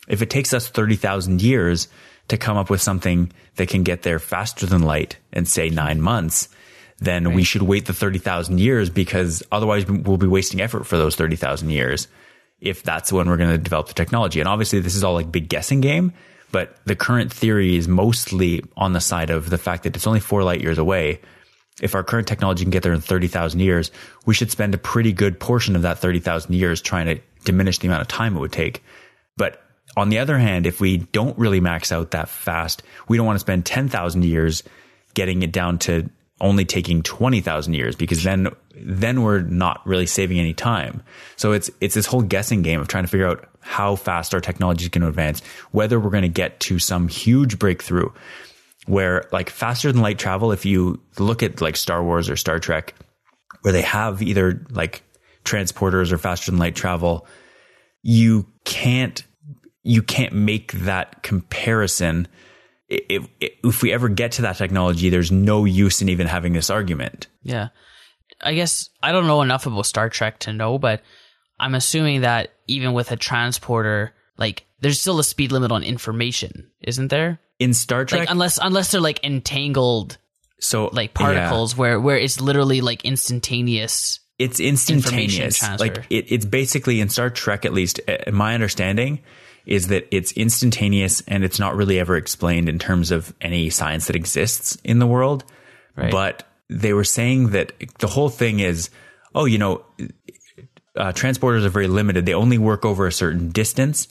[SPEAKER 1] if it takes us 30,000 years to come up with something that can get there faster than light in say nine months, then we should wait the 30,000 years because otherwise we'll be wasting effort for those 30,000 years if that's when we're going to develop the technology. And obviously this is all like big guessing game, but the current theory is mostly on the side of the fact that it's only four light years away. If our current technology can get there in 30,000 years, we should spend a pretty good portion of that 30,000 years trying to diminish the amount of time it would take. But on the other hand, if we don't really max out that fast, we don't want to spend 10,000 years getting it down to only taking 20,000 years because then then we're not really saving any time. So it's it's this whole guessing game of trying to figure out how fast our technology is going to advance, whether we're going to get to some huge breakthrough where like faster than light travel if you look at like Star Wars or Star Trek where they have either like transporters or faster than light travel, you can't you can't make that comparison if, if we ever get to that technology, there's no use in even having this argument.
[SPEAKER 2] Yeah. I guess I don't know enough about Star Trek to know, but I'm assuming that even with a transporter, like there's still a speed limit on information, isn't there?
[SPEAKER 1] In Star Trek,
[SPEAKER 2] Like unless unless they're like entangled
[SPEAKER 1] so
[SPEAKER 2] like
[SPEAKER 1] yeah,
[SPEAKER 2] particles where where it's literally like instantaneous.
[SPEAKER 1] it's instantaneous. Like it, it's basically in Star Trek, at least, uh, my understanding is that it's instantaneous and it's not really ever explained in terms of any science that exists in the world.
[SPEAKER 2] Right.
[SPEAKER 1] But they were saying that the whole thing is, oh, you know, uh, transporters are very limited. They only work over a certain distance.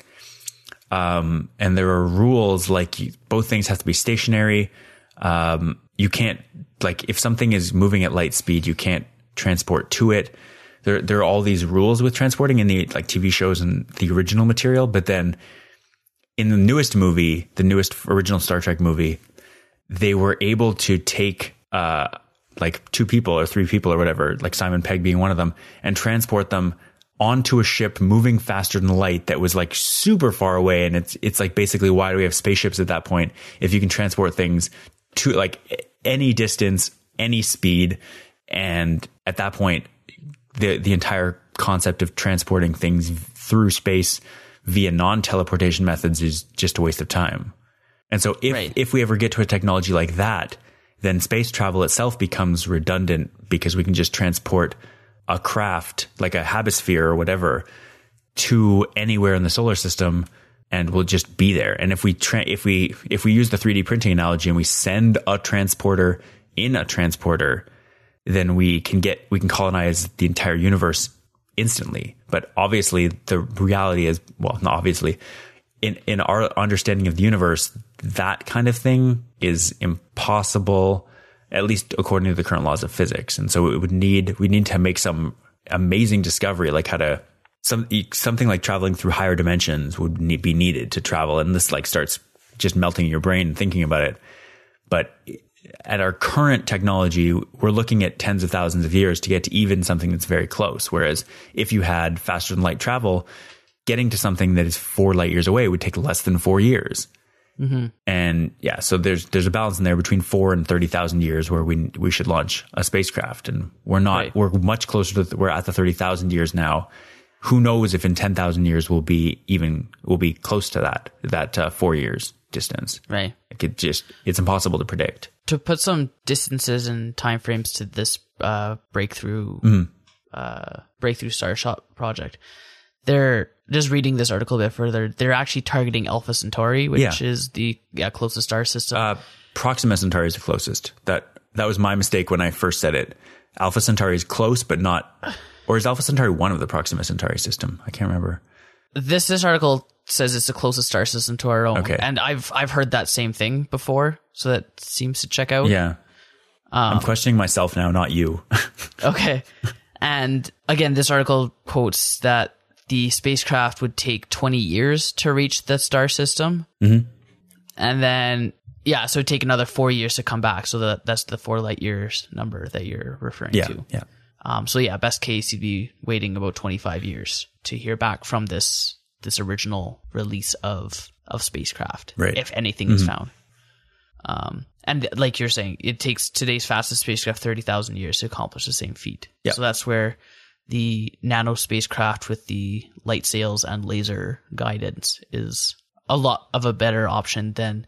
[SPEAKER 1] Um, and there are rules like you, both things have to be stationary. Um, you can't, like, if something is moving at light speed, you can't transport to it. There, there are all these rules with transporting in the like TV shows and the original material. But then in the newest movie, the newest original Star Trek movie, they were able to take, uh, like two people or three people or whatever, like Simon Pegg being one of them, and transport them onto a ship moving faster than light that was like super far away. And it's, it's like basically why do we have spaceships at that point? If you can transport things to like any distance, any speed. And at that point, the, the entire concept of transporting things through space via non teleportation methods is just a waste of time. And so if,
[SPEAKER 2] Right.
[SPEAKER 1] if we ever get to a technology like that, then space travel itself becomes redundant because we can just transport a craft like a habisphere or whatever to anywhere in the solar system and we'll just be there. And if we tra- if we if we use the 3D printing analogy and we send a transporter in a transporter, then we can get we can colonize the entire universe instantly. But obviously the reality is well, not obviously in in our understanding of the universe, that kind of thing is impossible at least according to the current laws of physics. And so it would need we need to make some amazing discovery like how to some something like traveling through higher dimensions would need, be needed to travel and this like starts just melting your brain thinking about it. But at our current technology, we're looking at tens of thousands of years to get to even something that's very close. Whereas if you had faster than light travel, getting to something that is four light years away would take less than four years. And yeah, so there's there's a balance in there between four and thirty thousand years where we we should launch a spacecraft, and we're not.
[SPEAKER 2] Right.
[SPEAKER 1] We're much closer to. we're at the thirty thousand years now. Who knows if in ten thousand years we'll be even we'll be close to that that uh, four years distance.
[SPEAKER 2] Right.
[SPEAKER 1] Like it just it's impossible to predict.
[SPEAKER 2] To put some distances and timeframes to this uh, breakthrough
[SPEAKER 1] Mm-hmm.
[SPEAKER 2] uh, breakthrough Starshot project, they're just reading this article a bit further. They're actually targeting Alpha Centauri, which
[SPEAKER 1] Yeah.
[SPEAKER 2] is the yeah, closest star system.
[SPEAKER 1] Uh, Proxima Centauri is the closest. That that was my mistake when I first said it. Alpha Centauri is close, but not. Or is Alpha Centauri one of the Proxima Centauri system? I can't remember.
[SPEAKER 2] this this article says it's the closest star system to our own,
[SPEAKER 1] Okay.
[SPEAKER 2] and I've I've heard that same thing before, so that seems to check out.
[SPEAKER 1] Yeah. I'm questioning myself now, not you.
[SPEAKER 2] Okay. and again, this article quotes that the spacecraft would take 20 years to reach the star system. Mm-hmm. And then, yeah, so it'd take another four years to come back. So that, that's the four light years number that you're referring
[SPEAKER 1] yeah.
[SPEAKER 2] to.
[SPEAKER 1] Yeah.
[SPEAKER 2] Um, so yeah, best case, you'd be waiting about 25 years to hear back from this, this original release of, of spacecraft.
[SPEAKER 1] Right.
[SPEAKER 2] If anything is found. Um, and like you're saying, it takes today's fastest spacecraft 30,000 years to accomplish the same feat.
[SPEAKER 1] Yeah.
[SPEAKER 2] So that's where the nano spacecraft with the light sails and laser guidance is a lot of a better option than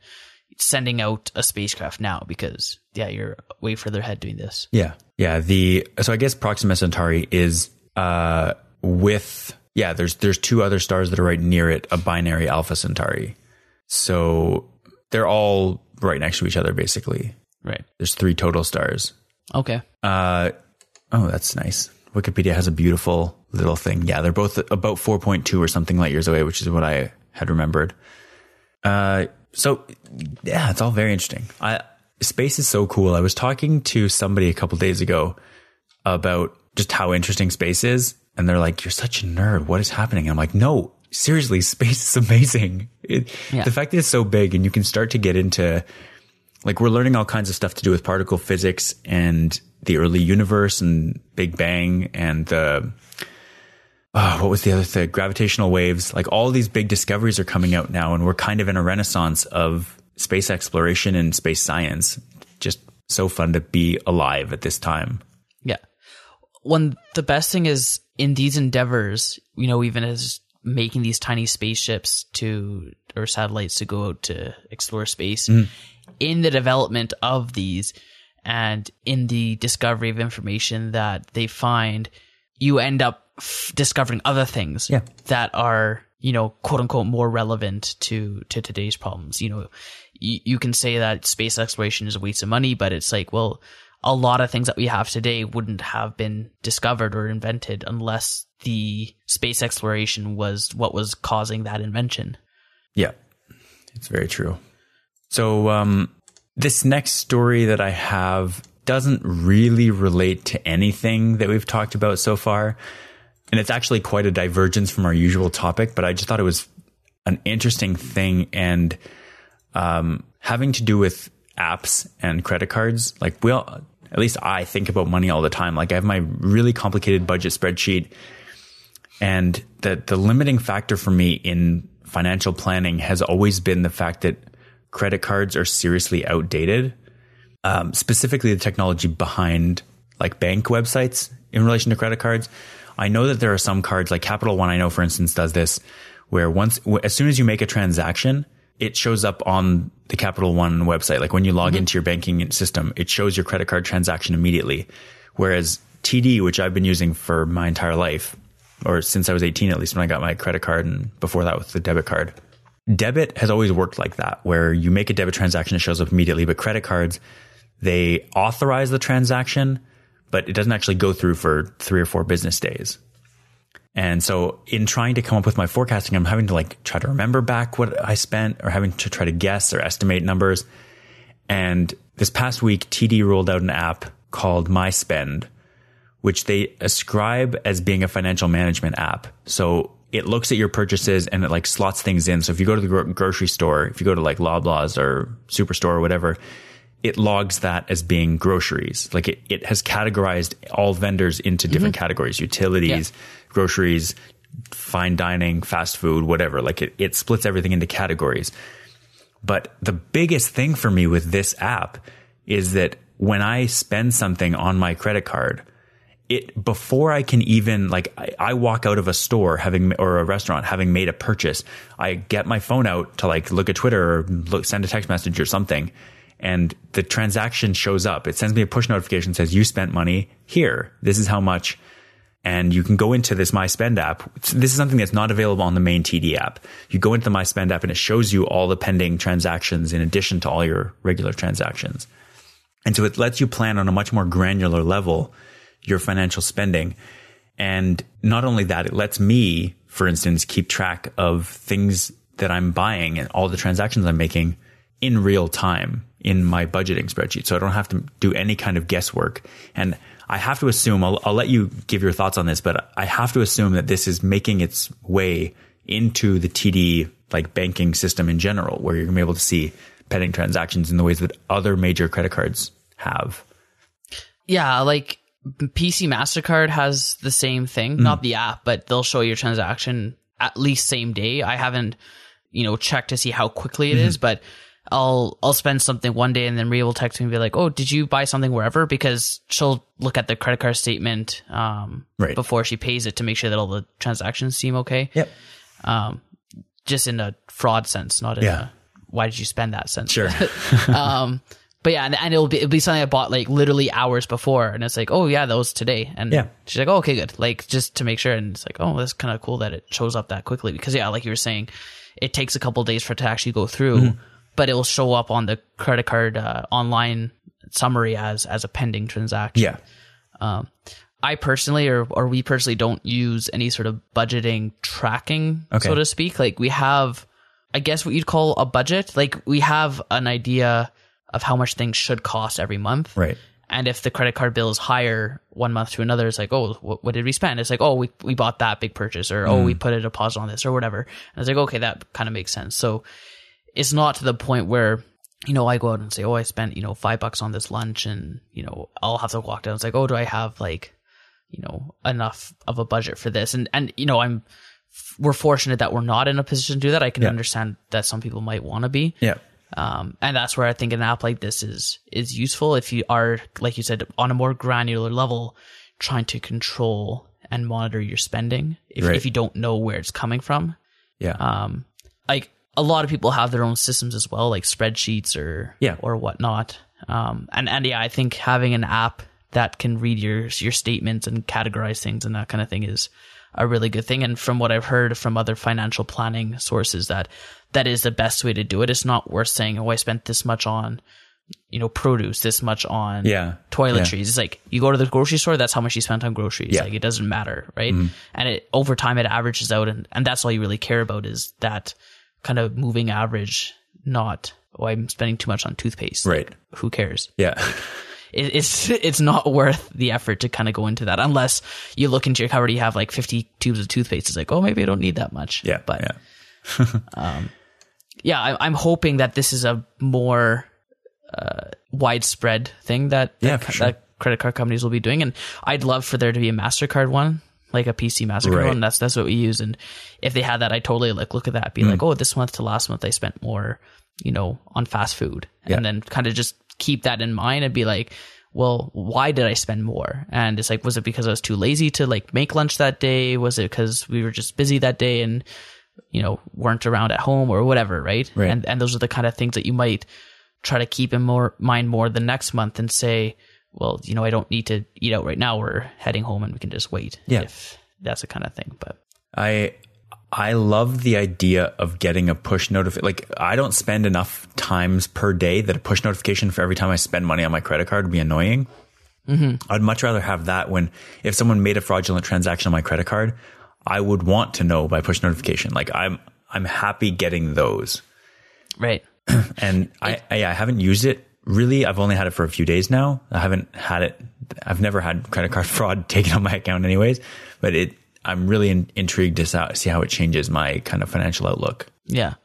[SPEAKER 2] sending out a spacecraft now because yeah, you're way further ahead doing this.
[SPEAKER 1] Yeah. Yeah. The so I guess Proxima Centauri is uh with yeah, there's there's two other stars that are right near it, a binary Alpha Centauri. So they're all right next to each other basically.
[SPEAKER 2] Right.
[SPEAKER 1] There's three total stars.
[SPEAKER 2] Okay.
[SPEAKER 1] Uh oh, that's nice. Wikipedia has a beautiful little thing. Yeah, they're both about 4.2 or something light years away, which is what I had remembered. Uh so yeah, it's all very interesting. I space is so cool. I was talking to somebody a couple days ago about just how interesting space is, and they're like, "You're such a nerd. What is happening?" And I'm like, "No, seriously, space is amazing. It,
[SPEAKER 2] Yeah.
[SPEAKER 1] The fact that it's so big, and you can start to get into like we're learning all kinds of stuff to do with particle physics and the early universe and Big Bang and the oh, what was the other thing? Gravitational waves. Like all these big discoveries are coming out now, and we're kind of in a renaissance of space exploration and space science. Just so fun to be alive at this time.
[SPEAKER 2] Yeah. One the best thing is in these endeavors, you know, even as making these tiny spaceships to or satellites to go out to explore space, mm-hmm. in the development of these and in the discovery of information that they find, you end up f- discovering other things
[SPEAKER 1] Yeah.
[SPEAKER 2] that are you know quote unquote more relevant to to today's problems you know you, you can say that space exploration is a waste of money but it's like well a lot of things that we have today wouldn't have been discovered or invented unless the space exploration was what was causing that invention
[SPEAKER 1] Yeah, it's very true. So, um, this next story that I have doesn't really relate to anything that we've talked about so far. And it's actually quite a divergence from our usual topic, but I just thought it was an interesting thing and um, having to do with apps and credit cards. Like, we all, at least I think about money all the time. Like, I have my really complicated budget spreadsheet and the the limiting factor for me in financial planning has always been the fact that credit cards are seriously outdated. Um, specifically, the technology behind like bank websites in relation to credit cards. I know that there are some cards, like Capital One, I know for instance does this, where once as soon as you make a transaction, it shows up on the Capital One website. Like when you log into your banking system, it shows your credit card transaction immediately. Whereas TD, which I've been using for my entire life, or since I was 18 at least when I got my credit card and before that with the debit card. Debit has always worked like that where you make a debit transaction it shows up immediately but credit cards they authorize the transaction but it doesn't actually go through for 3 or 4 business days. And so in trying to come up with my forecasting I'm having to like try to remember back what I spent or having to try to guess or estimate numbers. And this past week TD rolled out an app called My Spend which they ascribe as being a financial management app. So it looks at your purchases and it like slots things in. So if you go to the gro- grocery store, if you go to like Loblaws or Superstore or whatever, it logs that as being groceries. Like it, it has categorized all vendors into different mm-hmm. categories, utilities, groceries, fine dining, fast food, whatever. Like it, it splits everything into categories. But the biggest thing for me with this app is that when I spend something on my credit card, it before I can even like I, I, walk out of a store having or a restaurant having made a purchase, I get my phone out to like look at Twitter or look, send a text message or something, and the transaction shows up. It sends me a push notification says you spent money here. This is how much. And you can go into this My Spend app. This is something that's not available on the main TD app. You go into the My Spend app and it shows you all the pending transactions in addition to all your regular transactions. And so it lets you plan on a much more granular level your financial spending. And not only that, it lets me, for instance, keep track of things that I'm buying and all the transactions I'm making in real time in my budgeting spreadsheet. So I don't have to do any kind of guesswork. And I have to assume, I'll, I'll let you give your thoughts on this, but I have to assume that this is making its way into the TD like banking system in general, where you're to be able to see pending transactions in the ways that other major credit cards have.
[SPEAKER 2] Yeah, like PC MasterCard has the same thing, mm. not the app, but they'll show your transaction at least same day. I haven't, you know, checked to see how quickly it mm-hmm. is, but I'll I'll spend something one day and then Ria will text me and be like, "Oh, did you buy something wherever?" Because she'll look at the credit card statement um,
[SPEAKER 1] right.
[SPEAKER 2] before she pays it to make sure that all the transactions seem okay.
[SPEAKER 1] Yep.
[SPEAKER 2] Um, just in a fraud sense, not in yeah. a why did you spend that sense.
[SPEAKER 1] Sure.
[SPEAKER 2] um, but yeah, and, and, it'll be it'll be something I bought like literally hours before, and it's like, oh yeah, that was today, and
[SPEAKER 1] yeah.
[SPEAKER 2] she's like, oh, okay, good, like just to make sure, and it's like, oh, that's kind of cool that it shows up that quickly because yeah, like you were saying, it takes a couple days for it to actually go through, mm-hmm. but it will show up on the credit card uh, online summary as as a pending transaction.
[SPEAKER 1] Yeah.
[SPEAKER 2] Um, I personally, or or we personally, don't use any sort of budgeting tracking, okay. so to speak. Like we have, I guess what you'd call a budget. Like we have an idea of how much things should cost every month.
[SPEAKER 1] Right.
[SPEAKER 2] And if the credit card bill is higher one month to another, it's like, oh, what, what did we spend? It's like, oh, we, we bought that big purchase or, mm. oh, we mm. put a deposit on this or whatever. And it's like, okay, that kind of makes sense. So it's not to the point where, you know, I go out and say, oh, I spent, you know, five bucks on this lunch and, you know, I'll have to walk down. It's like, oh, do I have like, you know, enough of a budget for this? And, and, you know, I'm, we're fortunate that we're not in a position to do that. I can yeah. understand that some people might want to be.
[SPEAKER 1] Yeah.
[SPEAKER 2] Um, and that's where I think an app like this is is useful if you are, like you said, on a more granular level, trying to control and monitor your spending if, right. if you don't know where it's coming from.
[SPEAKER 1] Yeah.
[SPEAKER 2] Um, like a lot of people have their own systems as well, like spreadsheets or
[SPEAKER 1] yeah.
[SPEAKER 2] or whatnot. Um, and and yeah, I think having an app that can read your your statements and categorize things and that kind of thing is a really good thing. And from what I've heard from other financial planning sources, that that is the best way to do it. It's not worth saying, "Oh, I spent this much on." You know, produce this much on
[SPEAKER 1] yeah.
[SPEAKER 2] toiletries.
[SPEAKER 1] Yeah.
[SPEAKER 2] It's like you go to the grocery store, that's how much you spent on groceries.
[SPEAKER 1] Yeah.
[SPEAKER 2] Like it doesn't matter, right? Mm-hmm. And it over time it averages out and, and that's all you really care about is that kind of moving average, not oh I'm spending too much on toothpaste.
[SPEAKER 1] Right.
[SPEAKER 2] Like, who cares?
[SPEAKER 1] Yeah.
[SPEAKER 2] Like, it's it's not worth the effort to kind of go into that unless you look into your cupboard, you have like 50 tubes of toothpaste. It's like, oh, maybe I don't need that much.
[SPEAKER 1] Yeah.
[SPEAKER 2] But,
[SPEAKER 1] yeah.
[SPEAKER 2] um, yeah, I, am hoping that this is a more, uh, widespread thing that,
[SPEAKER 1] yeah,
[SPEAKER 2] that,
[SPEAKER 1] sure.
[SPEAKER 2] that credit card companies will be doing. And I'd love for there to be a MasterCard one like a PC MasterCard right. one. That's that's what we use. And if they had that, I totally like look at that, be mm. like, oh, this month to last month I spent more, you know, on fast food,
[SPEAKER 1] yeah.
[SPEAKER 2] and then kind of just keep that in mind and be like, well, why did I spend more? And it's like, was it because I was too lazy to like make lunch that day? Was it because we were just busy that day and, you know, weren't around at home or whatever, right?
[SPEAKER 1] right.
[SPEAKER 2] And, and those are the kind of things that you might try to keep in more mind more the next month and say, well, you know, I don't need to eat out right now. We're heading home and we can just wait.
[SPEAKER 1] Yeah.
[SPEAKER 2] If that's the kind of thing. But
[SPEAKER 1] I, I love the idea of getting a push notification. Like, I don't spend enough times per day that a push notification for every time I spend money on my credit card would be annoying.
[SPEAKER 2] Mm-hmm.
[SPEAKER 1] I'd much rather have that when if someone made a fraudulent transaction on my credit card, I would want to know by push notification. Like, I'm I'm happy getting those.
[SPEAKER 2] Right.
[SPEAKER 1] and I, I, I haven't used it really. I've only had it for a few days now. I haven't had it. I've never had credit card fraud taken on my account, anyways. But it I'm really in, intrigued to see how it changes my kind of financial outlook.
[SPEAKER 2] Yeah.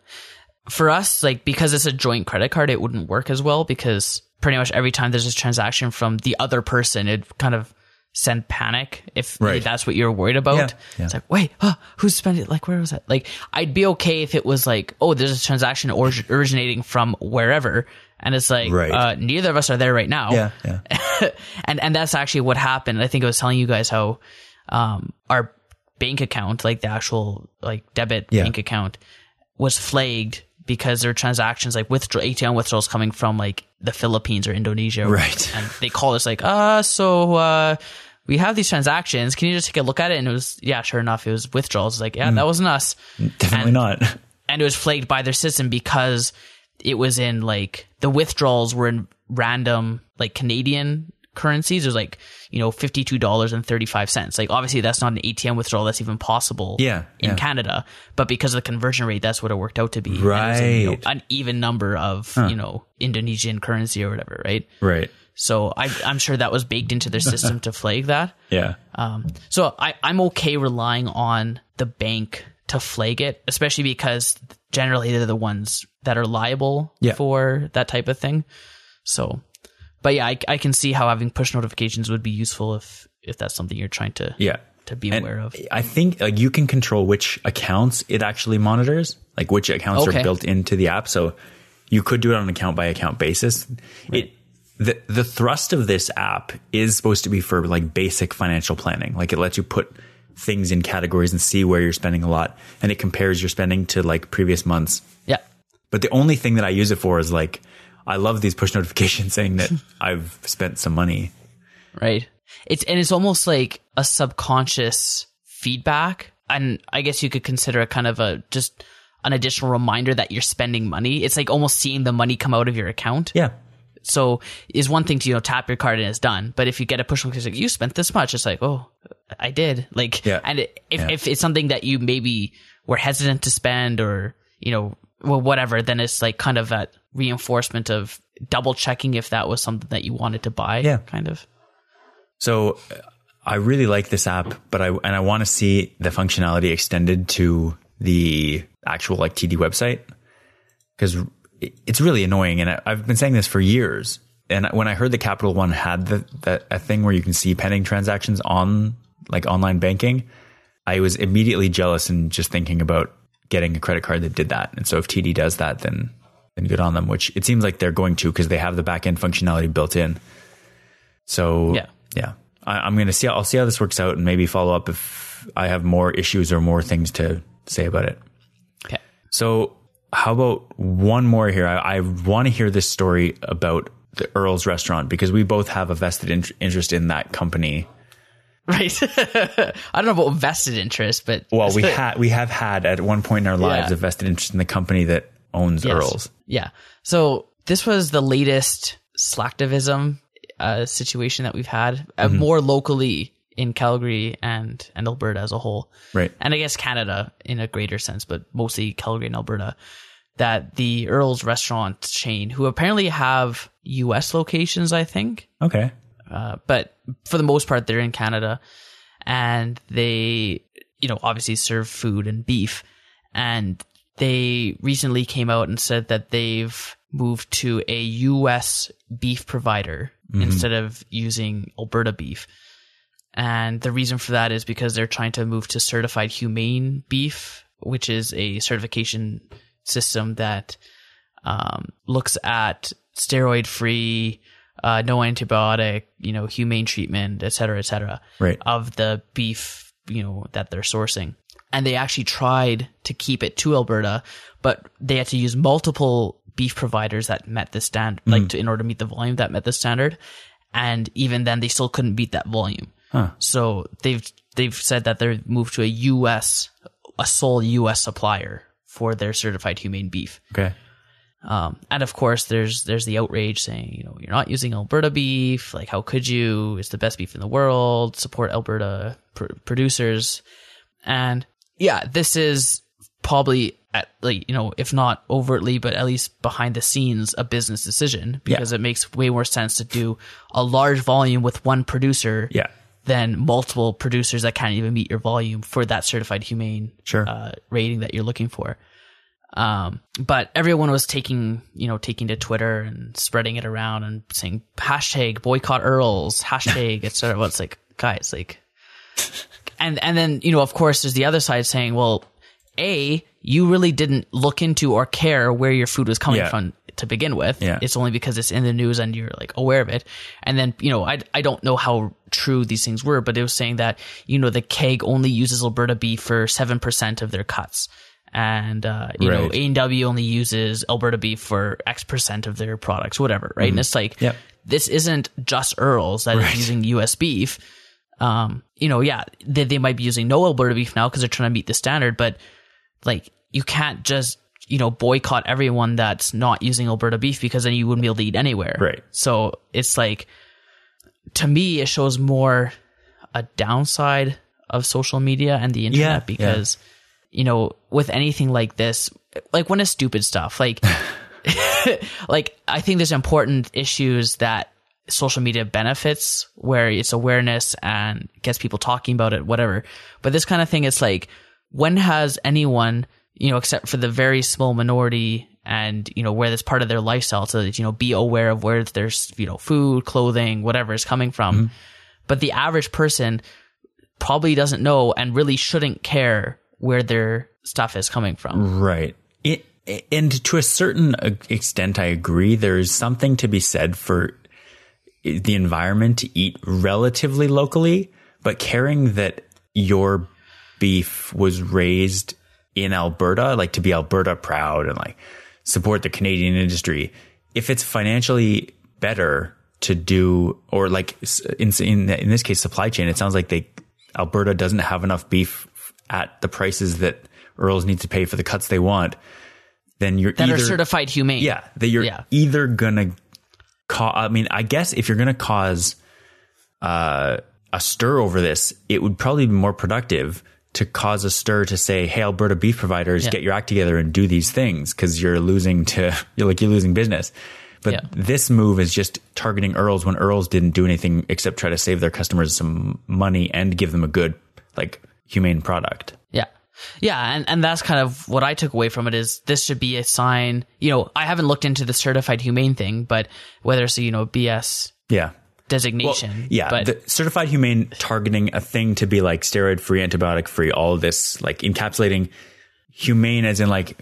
[SPEAKER 2] For us, like because it's a joint credit card, it wouldn't work as well because pretty much every time there's a transaction from the other person, it kind of send panic if
[SPEAKER 1] Right.
[SPEAKER 2] that's what you're worried about.
[SPEAKER 1] Yeah, yeah.
[SPEAKER 2] It's like, wait, huh, who's spending? It? Like, where was that? Like, I'd be okay if it was like, oh, there's a transaction orig- originating from wherever, and it's like,
[SPEAKER 1] Right.
[SPEAKER 2] uh, neither of us are there right now.
[SPEAKER 1] Yeah, yeah.
[SPEAKER 2] and and that's actually what happened. I think I was telling you guys how um, our bank account, like the actual like debit bank account, was flagged because there were transactions like withdraw ATM withdrawals coming from like the Philippines or Indonesia,
[SPEAKER 1] Right.
[SPEAKER 2] And they call us like, uh, so uh, we have these transactions. Can you just take a look at it? And it was yeah, sure enough, it was withdrawals. It's like yeah, that mm. wasn't us
[SPEAKER 1] Definitely
[SPEAKER 2] And-
[SPEAKER 1] not.
[SPEAKER 2] and it was flagged by their system because it was in like the withdrawals were in random like Canadian currencies. It was like you know fifty two dollars and thirty five cents. Like obviously that's not an ATM withdrawal that's even possible.
[SPEAKER 1] Yeah,
[SPEAKER 2] in
[SPEAKER 1] yeah.
[SPEAKER 2] Canada, but because of the conversion rate, that's what it worked out to be. And it was in, you know,
[SPEAKER 1] Right.
[SPEAKER 2] an even number of you know Indonesian currency or whatever, right?
[SPEAKER 1] Right.
[SPEAKER 2] So I, I'm sure that was baked into their system to flag that.
[SPEAKER 1] Yeah.
[SPEAKER 2] Um, so I, I'm okay relying on the bank to flag it, especially because generally they're the ones that are liable
[SPEAKER 1] Yeah.
[SPEAKER 2] for that type of thing. So, but yeah, I, I can see how having push notifications would be useful if if that's something you're trying to
[SPEAKER 1] Yeah.
[SPEAKER 2] to be
[SPEAKER 1] And
[SPEAKER 2] aware of.
[SPEAKER 1] I think like you can control which accounts it actually monitors, like which accounts
[SPEAKER 2] Okay.
[SPEAKER 1] are built into the app. So you could do it on an account by account basis. It the the thrust of this app is supposed to be for like basic financial planning. Like it lets you put things in categories and see where you're spending a lot, and it compares your spending to like previous months.
[SPEAKER 2] Yeah,
[SPEAKER 1] But the only thing that I use it for is like I love these push notifications saying that I've spent some money.
[SPEAKER 2] right. It's and it's almost like a subconscious feedback, and I guess you could consider it kind of a just an additional reminder that you're spending money. It's like almost seeing the money come out of your account.
[SPEAKER 1] Yeah.
[SPEAKER 2] So is one thing to you know tap your card and it's done but if you get a push notification like you spent this much it's like oh i did like
[SPEAKER 1] Yeah.
[SPEAKER 2] and if,
[SPEAKER 1] Yeah.
[SPEAKER 2] if it's something that you maybe were hesitant to spend or you know well whatever then it's like kind of that reinforcement of double checking if that was something that you wanted to buy
[SPEAKER 1] Yeah.
[SPEAKER 2] kind of
[SPEAKER 1] So uh, I really like this app, but I and I want to see the functionality extended to the actual like TD website because it's really annoying. And I, I've been saying this for years. And when I heard the Capital One had the, that a thing where you can see pending transactions on like online banking, I was immediately jealous and just thinking about getting a credit card that did that. And so if TD does that, then then good on them. Which it seems like they're going to because they have the back end functionality built in. So
[SPEAKER 2] Yeah.
[SPEAKER 1] yeah, I, I'm going to see. I'll see how this works out and maybe follow up if I have more issues or more things to say about it.
[SPEAKER 2] okay
[SPEAKER 1] So how about one more here? I, I want to hear this story about the Earl's restaurant because we both have a vested int- interest in that company.
[SPEAKER 2] right i don't know about vested interest but
[SPEAKER 1] Well, we had we have had at one point in our lives
[SPEAKER 2] Yeah.
[SPEAKER 1] a vested interest in the company that owns
[SPEAKER 2] Yes.
[SPEAKER 1] Earl's.
[SPEAKER 2] Yeah. So this was the latest slacktivism uh, situation that we've had, uh,
[SPEAKER 1] Mm-hmm.
[SPEAKER 2] more locally in Calgary and and Alberta as a whole,
[SPEAKER 1] Right.
[SPEAKER 2] and I guess Canada in a greater sense, but mostly Calgary and Alberta. That the Earl's restaurant chain, who apparently have U.S. locations, I think,
[SPEAKER 1] Okay.
[SPEAKER 2] uh, but for the most part, they're in Canada, and they, you know, obviously serve food and beef. And they recently came out and said that they've moved to a U.S. beef provider instead of using Alberta beef. And the reason for that is because they're trying to move to certified humane beef, which is a certification system that um, looks at steroid free, uh, no antibiotic, you know, humane treatment, et cetera, et cetera,
[SPEAKER 1] Right.
[SPEAKER 2] of the beef, you know, that they're sourcing. And they actually tried to keep it to Alberta, but they had to use multiple beef providers that met the standard, like to, in order to meet the volume that met the standard. And even then, they still couldn't beat that volume. So they've they've said that they're moved to a U.S. a sole U.S. supplier for their certified humane beef.
[SPEAKER 1] Okay.
[SPEAKER 2] Um, and of course, there's there's the outrage saying, you know, you're not using Alberta beef. Like, how could you? It's the best beef in the world. Support Alberta pr- producers. And yeah, this is probably at like you know, if not overtly, but at least behind the scenes, a business decision because it makes way more sense to do a large volume with one producer
[SPEAKER 1] Yeah.
[SPEAKER 2] Than multiple producers that can't even meet your volume for that certified humane
[SPEAKER 1] Sure.
[SPEAKER 2] uh, rating that you're looking for. Um, but everyone was taking, you know, taking to Twitter and spreading it around and saying hashtag boycott Earls, hashtag etc. Well, it's like guys, like, and and then you know, of course, there's the other side saying, well, a you really didn't look into or care where your food was coming
[SPEAKER 1] Yeah.
[SPEAKER 2] from to begin with.
[SPEAKER 1] Yeah.
[SPEAKER 2] It's only because it's in the news and you're like aware of it. And then, you know, I, I don't know how true these things were, but it was saying that, you know, the keg only uses Alberta beef for 7% of their cuts. And, uh, you know, A&W only uses Alberta beef for X percent of their products, whatever, right? And it's like,
[SPEAKER 1] Mm-hmm. Yep.
[SPEAKER 2] this isn't just Earl's that is
[SPEAKER 1] Right.
[SPEAKER 2] using US beef. Um, you know, yeah, they, they might be using no Alberta beef now because they're trying to meet the standard, but like you can't just you know boycott everyone that's not using Alberta beef because then you wouldn't be able to eat anywhere.
[SPEAKER 1] Right.
[SPEAKER 2] So it's like to me it shows more a downside of social media and the internet
[SPEAKER 1] Yeah, yeah.
[SPEAKER 2] because you know with anything like this like when it's stupid stuff like like I think there's important issues that social media benefits where it's awareness and gets people talking about it, whatever. But this kind of thing, it's like, when has anyone, you know, except for the very small minority and, you know, where that's part of their lifestyle to, you know, be aware of where there's, you know, food, clothing, whatever is coming from. Mm-hmm. But the average person probably doesn't know and really shouldn't care where their stuff is coming from.
[SPEAKER 1] Right. It, and to a certain extent, I agree. There is something to be said for the environment to eat relatively locally, but caring that your beef was raised in Alberta, like to be Alberta proud and like support the Canadian industry. If it's financially better to do, or like in, in, in this case, supply chain, it sounds like they, Alberta doesn't have enough beef at the prices that Earls need to pay for the cuts they want, then you're
[SPEAKER 2] That
[SPEAKER 1] either
[SPEAKER 2] are certified humane.
[SPEAKER 1] yeah that you're
[SPEAKER 2] Yeah.
[SPEAKER 1] either gonna cause. I mean, I guess if you're gonna cause uh, a stir over this, it would probably be more productive to cause a stir to say, "Hey, Alberta beef providers,
[SPEAKER 2] Yeah.
[SPEAKER 1] get your act together and do these things," because you're losing to you're like you're losing business. But
[SPEAKER 2] Yeah.
[SPEAKER 1] this move is just targeting Earls when Earls didn't do anything except try to save their customers some money and give them a good, like, humane product.
[SPEAKER 2] Yeah. Yeah, and, and that's kind of what I took away from it is this should be a sign. You know, I haven't looked into the certified humane thing, but whether it's a, you know, BS
[SPEAKER 1] Yeah.
[SPEAKER 2] Designation.
[SPEAKER 1] Yeah,
[SPEAKER 2] But
[SPEAKER 1] the certified humane targeting a thing to be like steroid free, antibiotic free, all this, like encapsulating humane as in like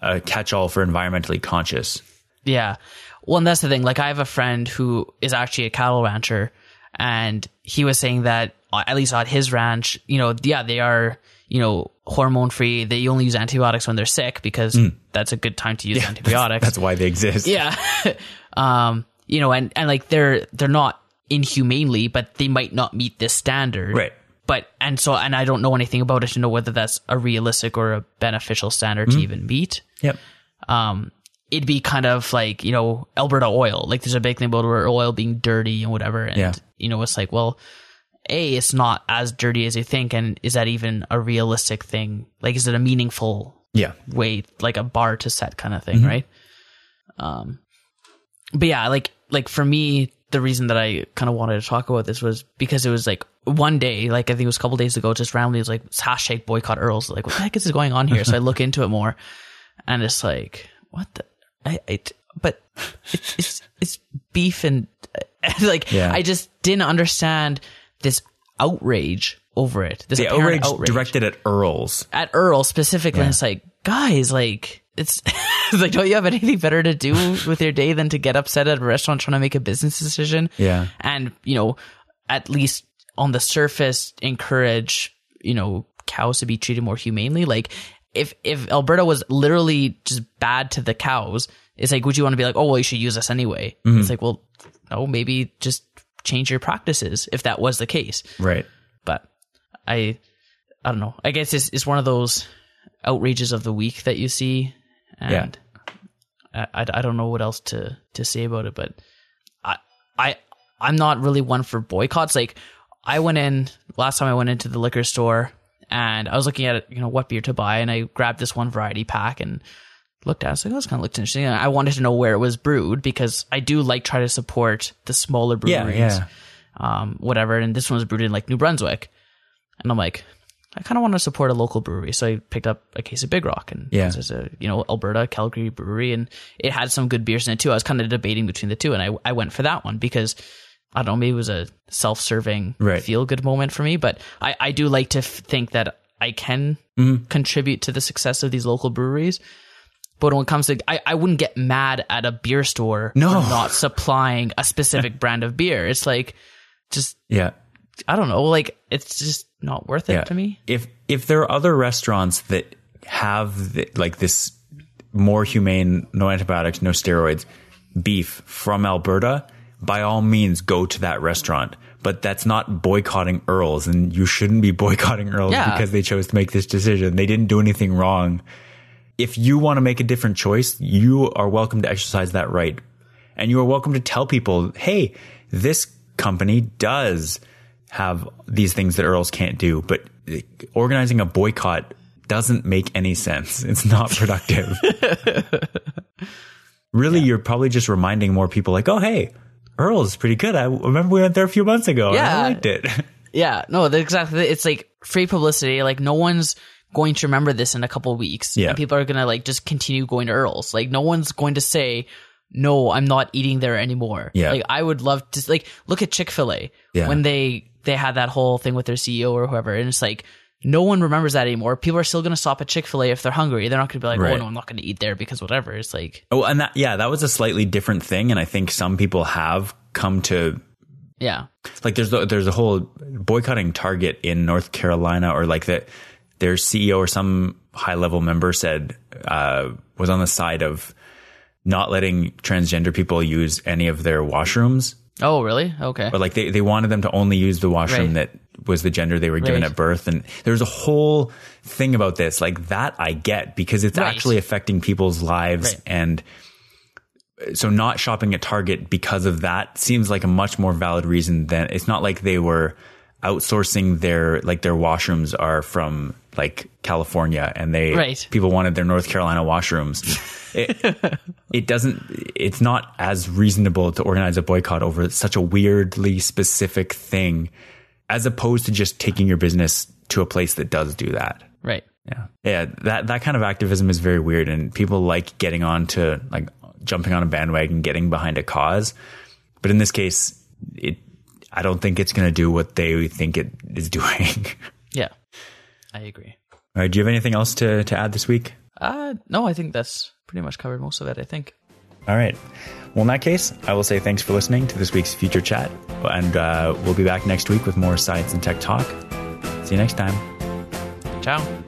[SPEAKER 1] a catch all for environmentally conscious.
[SPEAKER 2] yeah. Well, and that's the thing. Like, I have a friend who is actually a cattle rancher, and he was saying that, uh, at least at his ranch, you know, yeah, they are, you know, hormone free. They only use antibiotics when they're sick because that's a good time to use antibiotics.
[SPEAKER 1] That's why they exist.
[SPEAKER 2] Yeah. um, you know, and, and like they're they're not inhumanely, but they might not meet this standard.
[SPEAKER 1] Right.
[SPEAKER 2] But and so and I don't know anything about it to know whether that's a realistic or a beneficial standard
[SPEAKER 1] Mm-hmm.
[SPEAKER 2] to even meet.
[SPEAKER 1] Yep.
[SPEAKER 2] Um it'd be kind of like, you know, Alberta oil. Like there's a big thing about oil being dirty and whatever. And
[SPEAKER 1] Yeah.
[SPEAKER 2] you know, it's like, well, A, it's not as dirty as you think, and is that even a realistic thing? Like is it a meaningful
[SPEAKER 1] Yeah.
[SPEAKER 2] way like a bar to set kind of
[SPEAKER 1] Mm-hmm.
[SPEAKER 2] thing, right? Um, but yeah, like like for me, the reason that I kind of wanted to talk about this was because it was like one day, like I think it was a couple days ago, just randomly it was like hashtag boycott Earls. Like what the heck is going on here? so I look into it more, and it's like what the I, I but it's it's, it's beef and like
[SPEAKER 1] Yeah.
[SPEAKER 2] I just didn't understand this outrage over it. This
[SPEAKER 1] The
[SPEAKER 2] apparent
[SPEAKER 1] outrage, directed at Earls.
[SPEAKER 2] at Earl specifically.
[SPEAKER 1] Yeah.
[SPEAKER 2] It's like, guys, like it's, it's like, don't you have anything better to do with your day than to get upset at a restaurant trying to make a business decision?
[SPEAKER 1] Yeah.
[SPEAKER 2] And, you know, at least on the surface, encourage, you know, cows to be treated more humanely. Like if, if Alberta was literally just bad to the cows, it's like, would you want to be like, oh, well, you should use us anyway?
[SPEAKER 1] Mm-hmm.
[SPEAKER 2] It's like, well, no, maybe just change your practices if that was the case
[SPEAKER 1] Right.
[SPEAKER 2] but I I don't know. I guess it's it's one of those outrages of the week that you see, and I, I I don't know what else to to say about it. But I I I'm not really one for boycotts. Like I went in last time I went into the liquor store and I was looking at you know what beer to buy, and I grabbed this one variety pack and looked at. it. I was like, oh, this kind of looked interesting. And I wanted to know where it was brewed because I do like try to support the smaller
[SPEAKER 1] Yeah.
[SPEAKER 2] breweries
[SPEAKER 1] Yeah.
[SPEAKER 2] um, whatever. And this one was brewed in like New Brunswick. And I'm like, I kind of want to support a local brewery. So I picked up a case of Big Rock and
[SPEAKER 1] Yeah.
[SPEAKER 2] there's a, you know, Alberta, Calgary brewery. And it had some good beers in it too. I was kind of debating between the two and I, I went for that one because I don't know, maybe it was a self serving
[SPEAKER 1] Right.
[SPEAKER 2] feel good moment for me. But I, I do like to f- think that I can
[SPEAKER 1] Mm-hmm.
[SPEAKER 2] contribute to the success of these local breweries. But when it comes to, I, I wouldn't get mad at a beer store
[SPEAKER 1] No.
[SPEAKER 2] not supplying a specific brand of beer. It's like, just,
[SPEAKER 1] Yeah.
[SPEAKER 2] I don't know, like, it's just not worth it
[SPEAKER 1] Yeah.
[SPEAKER 2] to me.
[SPEAKER 1] If if there are other restaurants that have the, like this more humane, no antibiotics, no steroids beef from Alberta, by all means go to that restaurant. But that's not boycotting Earls, and you shouldn't be boycotting Earls
[SPEAKER 2] Yeah.
[SPEAKER 1] because they chose to make this decision. They didn't do anything wrong. If you want to make a different choice, you are welcome to exercise that right. And you are welcome to tell people, hey, this company does have these things that Earls can't do, but organizing a boycott doesn't make any sense. It's not productive. really, you're probably just reminding more people like, oh, hey, Earl's is pretty good. I remember we went there a few months ago. and
[SPEAKER 2] Yeah.
[SPEAKER 1] I liked it.
[SPEAKER 2] Yeah, no, exactly. It's like free publicity. Like no one's going to remember this in a couple of weeks,
[SPEAKER 1] Yeah.
[SPEAKER 2] and people are gonna like just continue going to Earl's. Like no one's going to say, "No, I'm not eating there anymore."
[SPEAKER 1] Yeah.
[SPEAKER 2] like I would love to. Like look at Chick Fil A
[SPEAKER 1] Yeah.
[SPEAKER 2] when they they had that whole thing with their CEO or whoever, and it's like. No one remembers that anymore. People are still going to stop at Chick Fil A if they're hungry. They're not going to be like,
[SPEAKER 1] Right.
[SPEAKER 2] "Oh no, I'm not going to eat there because whatever." It's like,
[SPEAKER 1] oh, and that, yeah, that was a slightly different thing. And I think some people have come to
[SPEAKER 2] yeah,
[SPEAKER 1] like there's the, there's a whole boycotting Target in North Carolina or like that their CEO or some high level member said uh, was on the side of not letting transgender people use any of their washrooms
[SPEAKER 2] Oh, really? Okay.
[SPEAKER 1] or like they, they wanted them to only use the washroom
[SPEAKER 2] Right.
[SPEAKER 1] that was the gender they were given
[SPEAKER 2] Right.
[SPEAKER 1] at birth and there's a whole thing about this like that I get because it's
[SPEAKER 2] Right.
[SPEAKER 1] actually affecting people's lives and so not shopping at Target because of that seems like a much more valid reason than it's not like they were outsourcing their like their washrooms are from like California and they
[SPEAKER 2] Right.
[SPEAKER 1] people wanted their North Carolina washrooms. It, it doesn't it's not as reasonable to organize a boycott over such a weirdly specific thing as opposed to just taking your business to a place that does do that.
[SPEAKER 2] right.
[SPEAKER 1] Yeah. Yeah. That, that kind of activism is very weird and people like getting on to like jumping on a bandwagon, getting behind a cause. But in this case, it, I don't think it's going to do what they think it is doing.
[SPEAKER 2] Yeah, I agree.
[SPEAKER 1] All right. Do you have anything else to, to add this week?
[SPEAKER 2] Uh, no, I think that's pretty much covered most of it. I think.
[SPEAKER 1] All right. Well, in that case, I will say thanks for listening to this week's Future Chat. And uh, we'll be back next week with more science and tech talk. See you next time.
[SPEAKER 2] Ciao.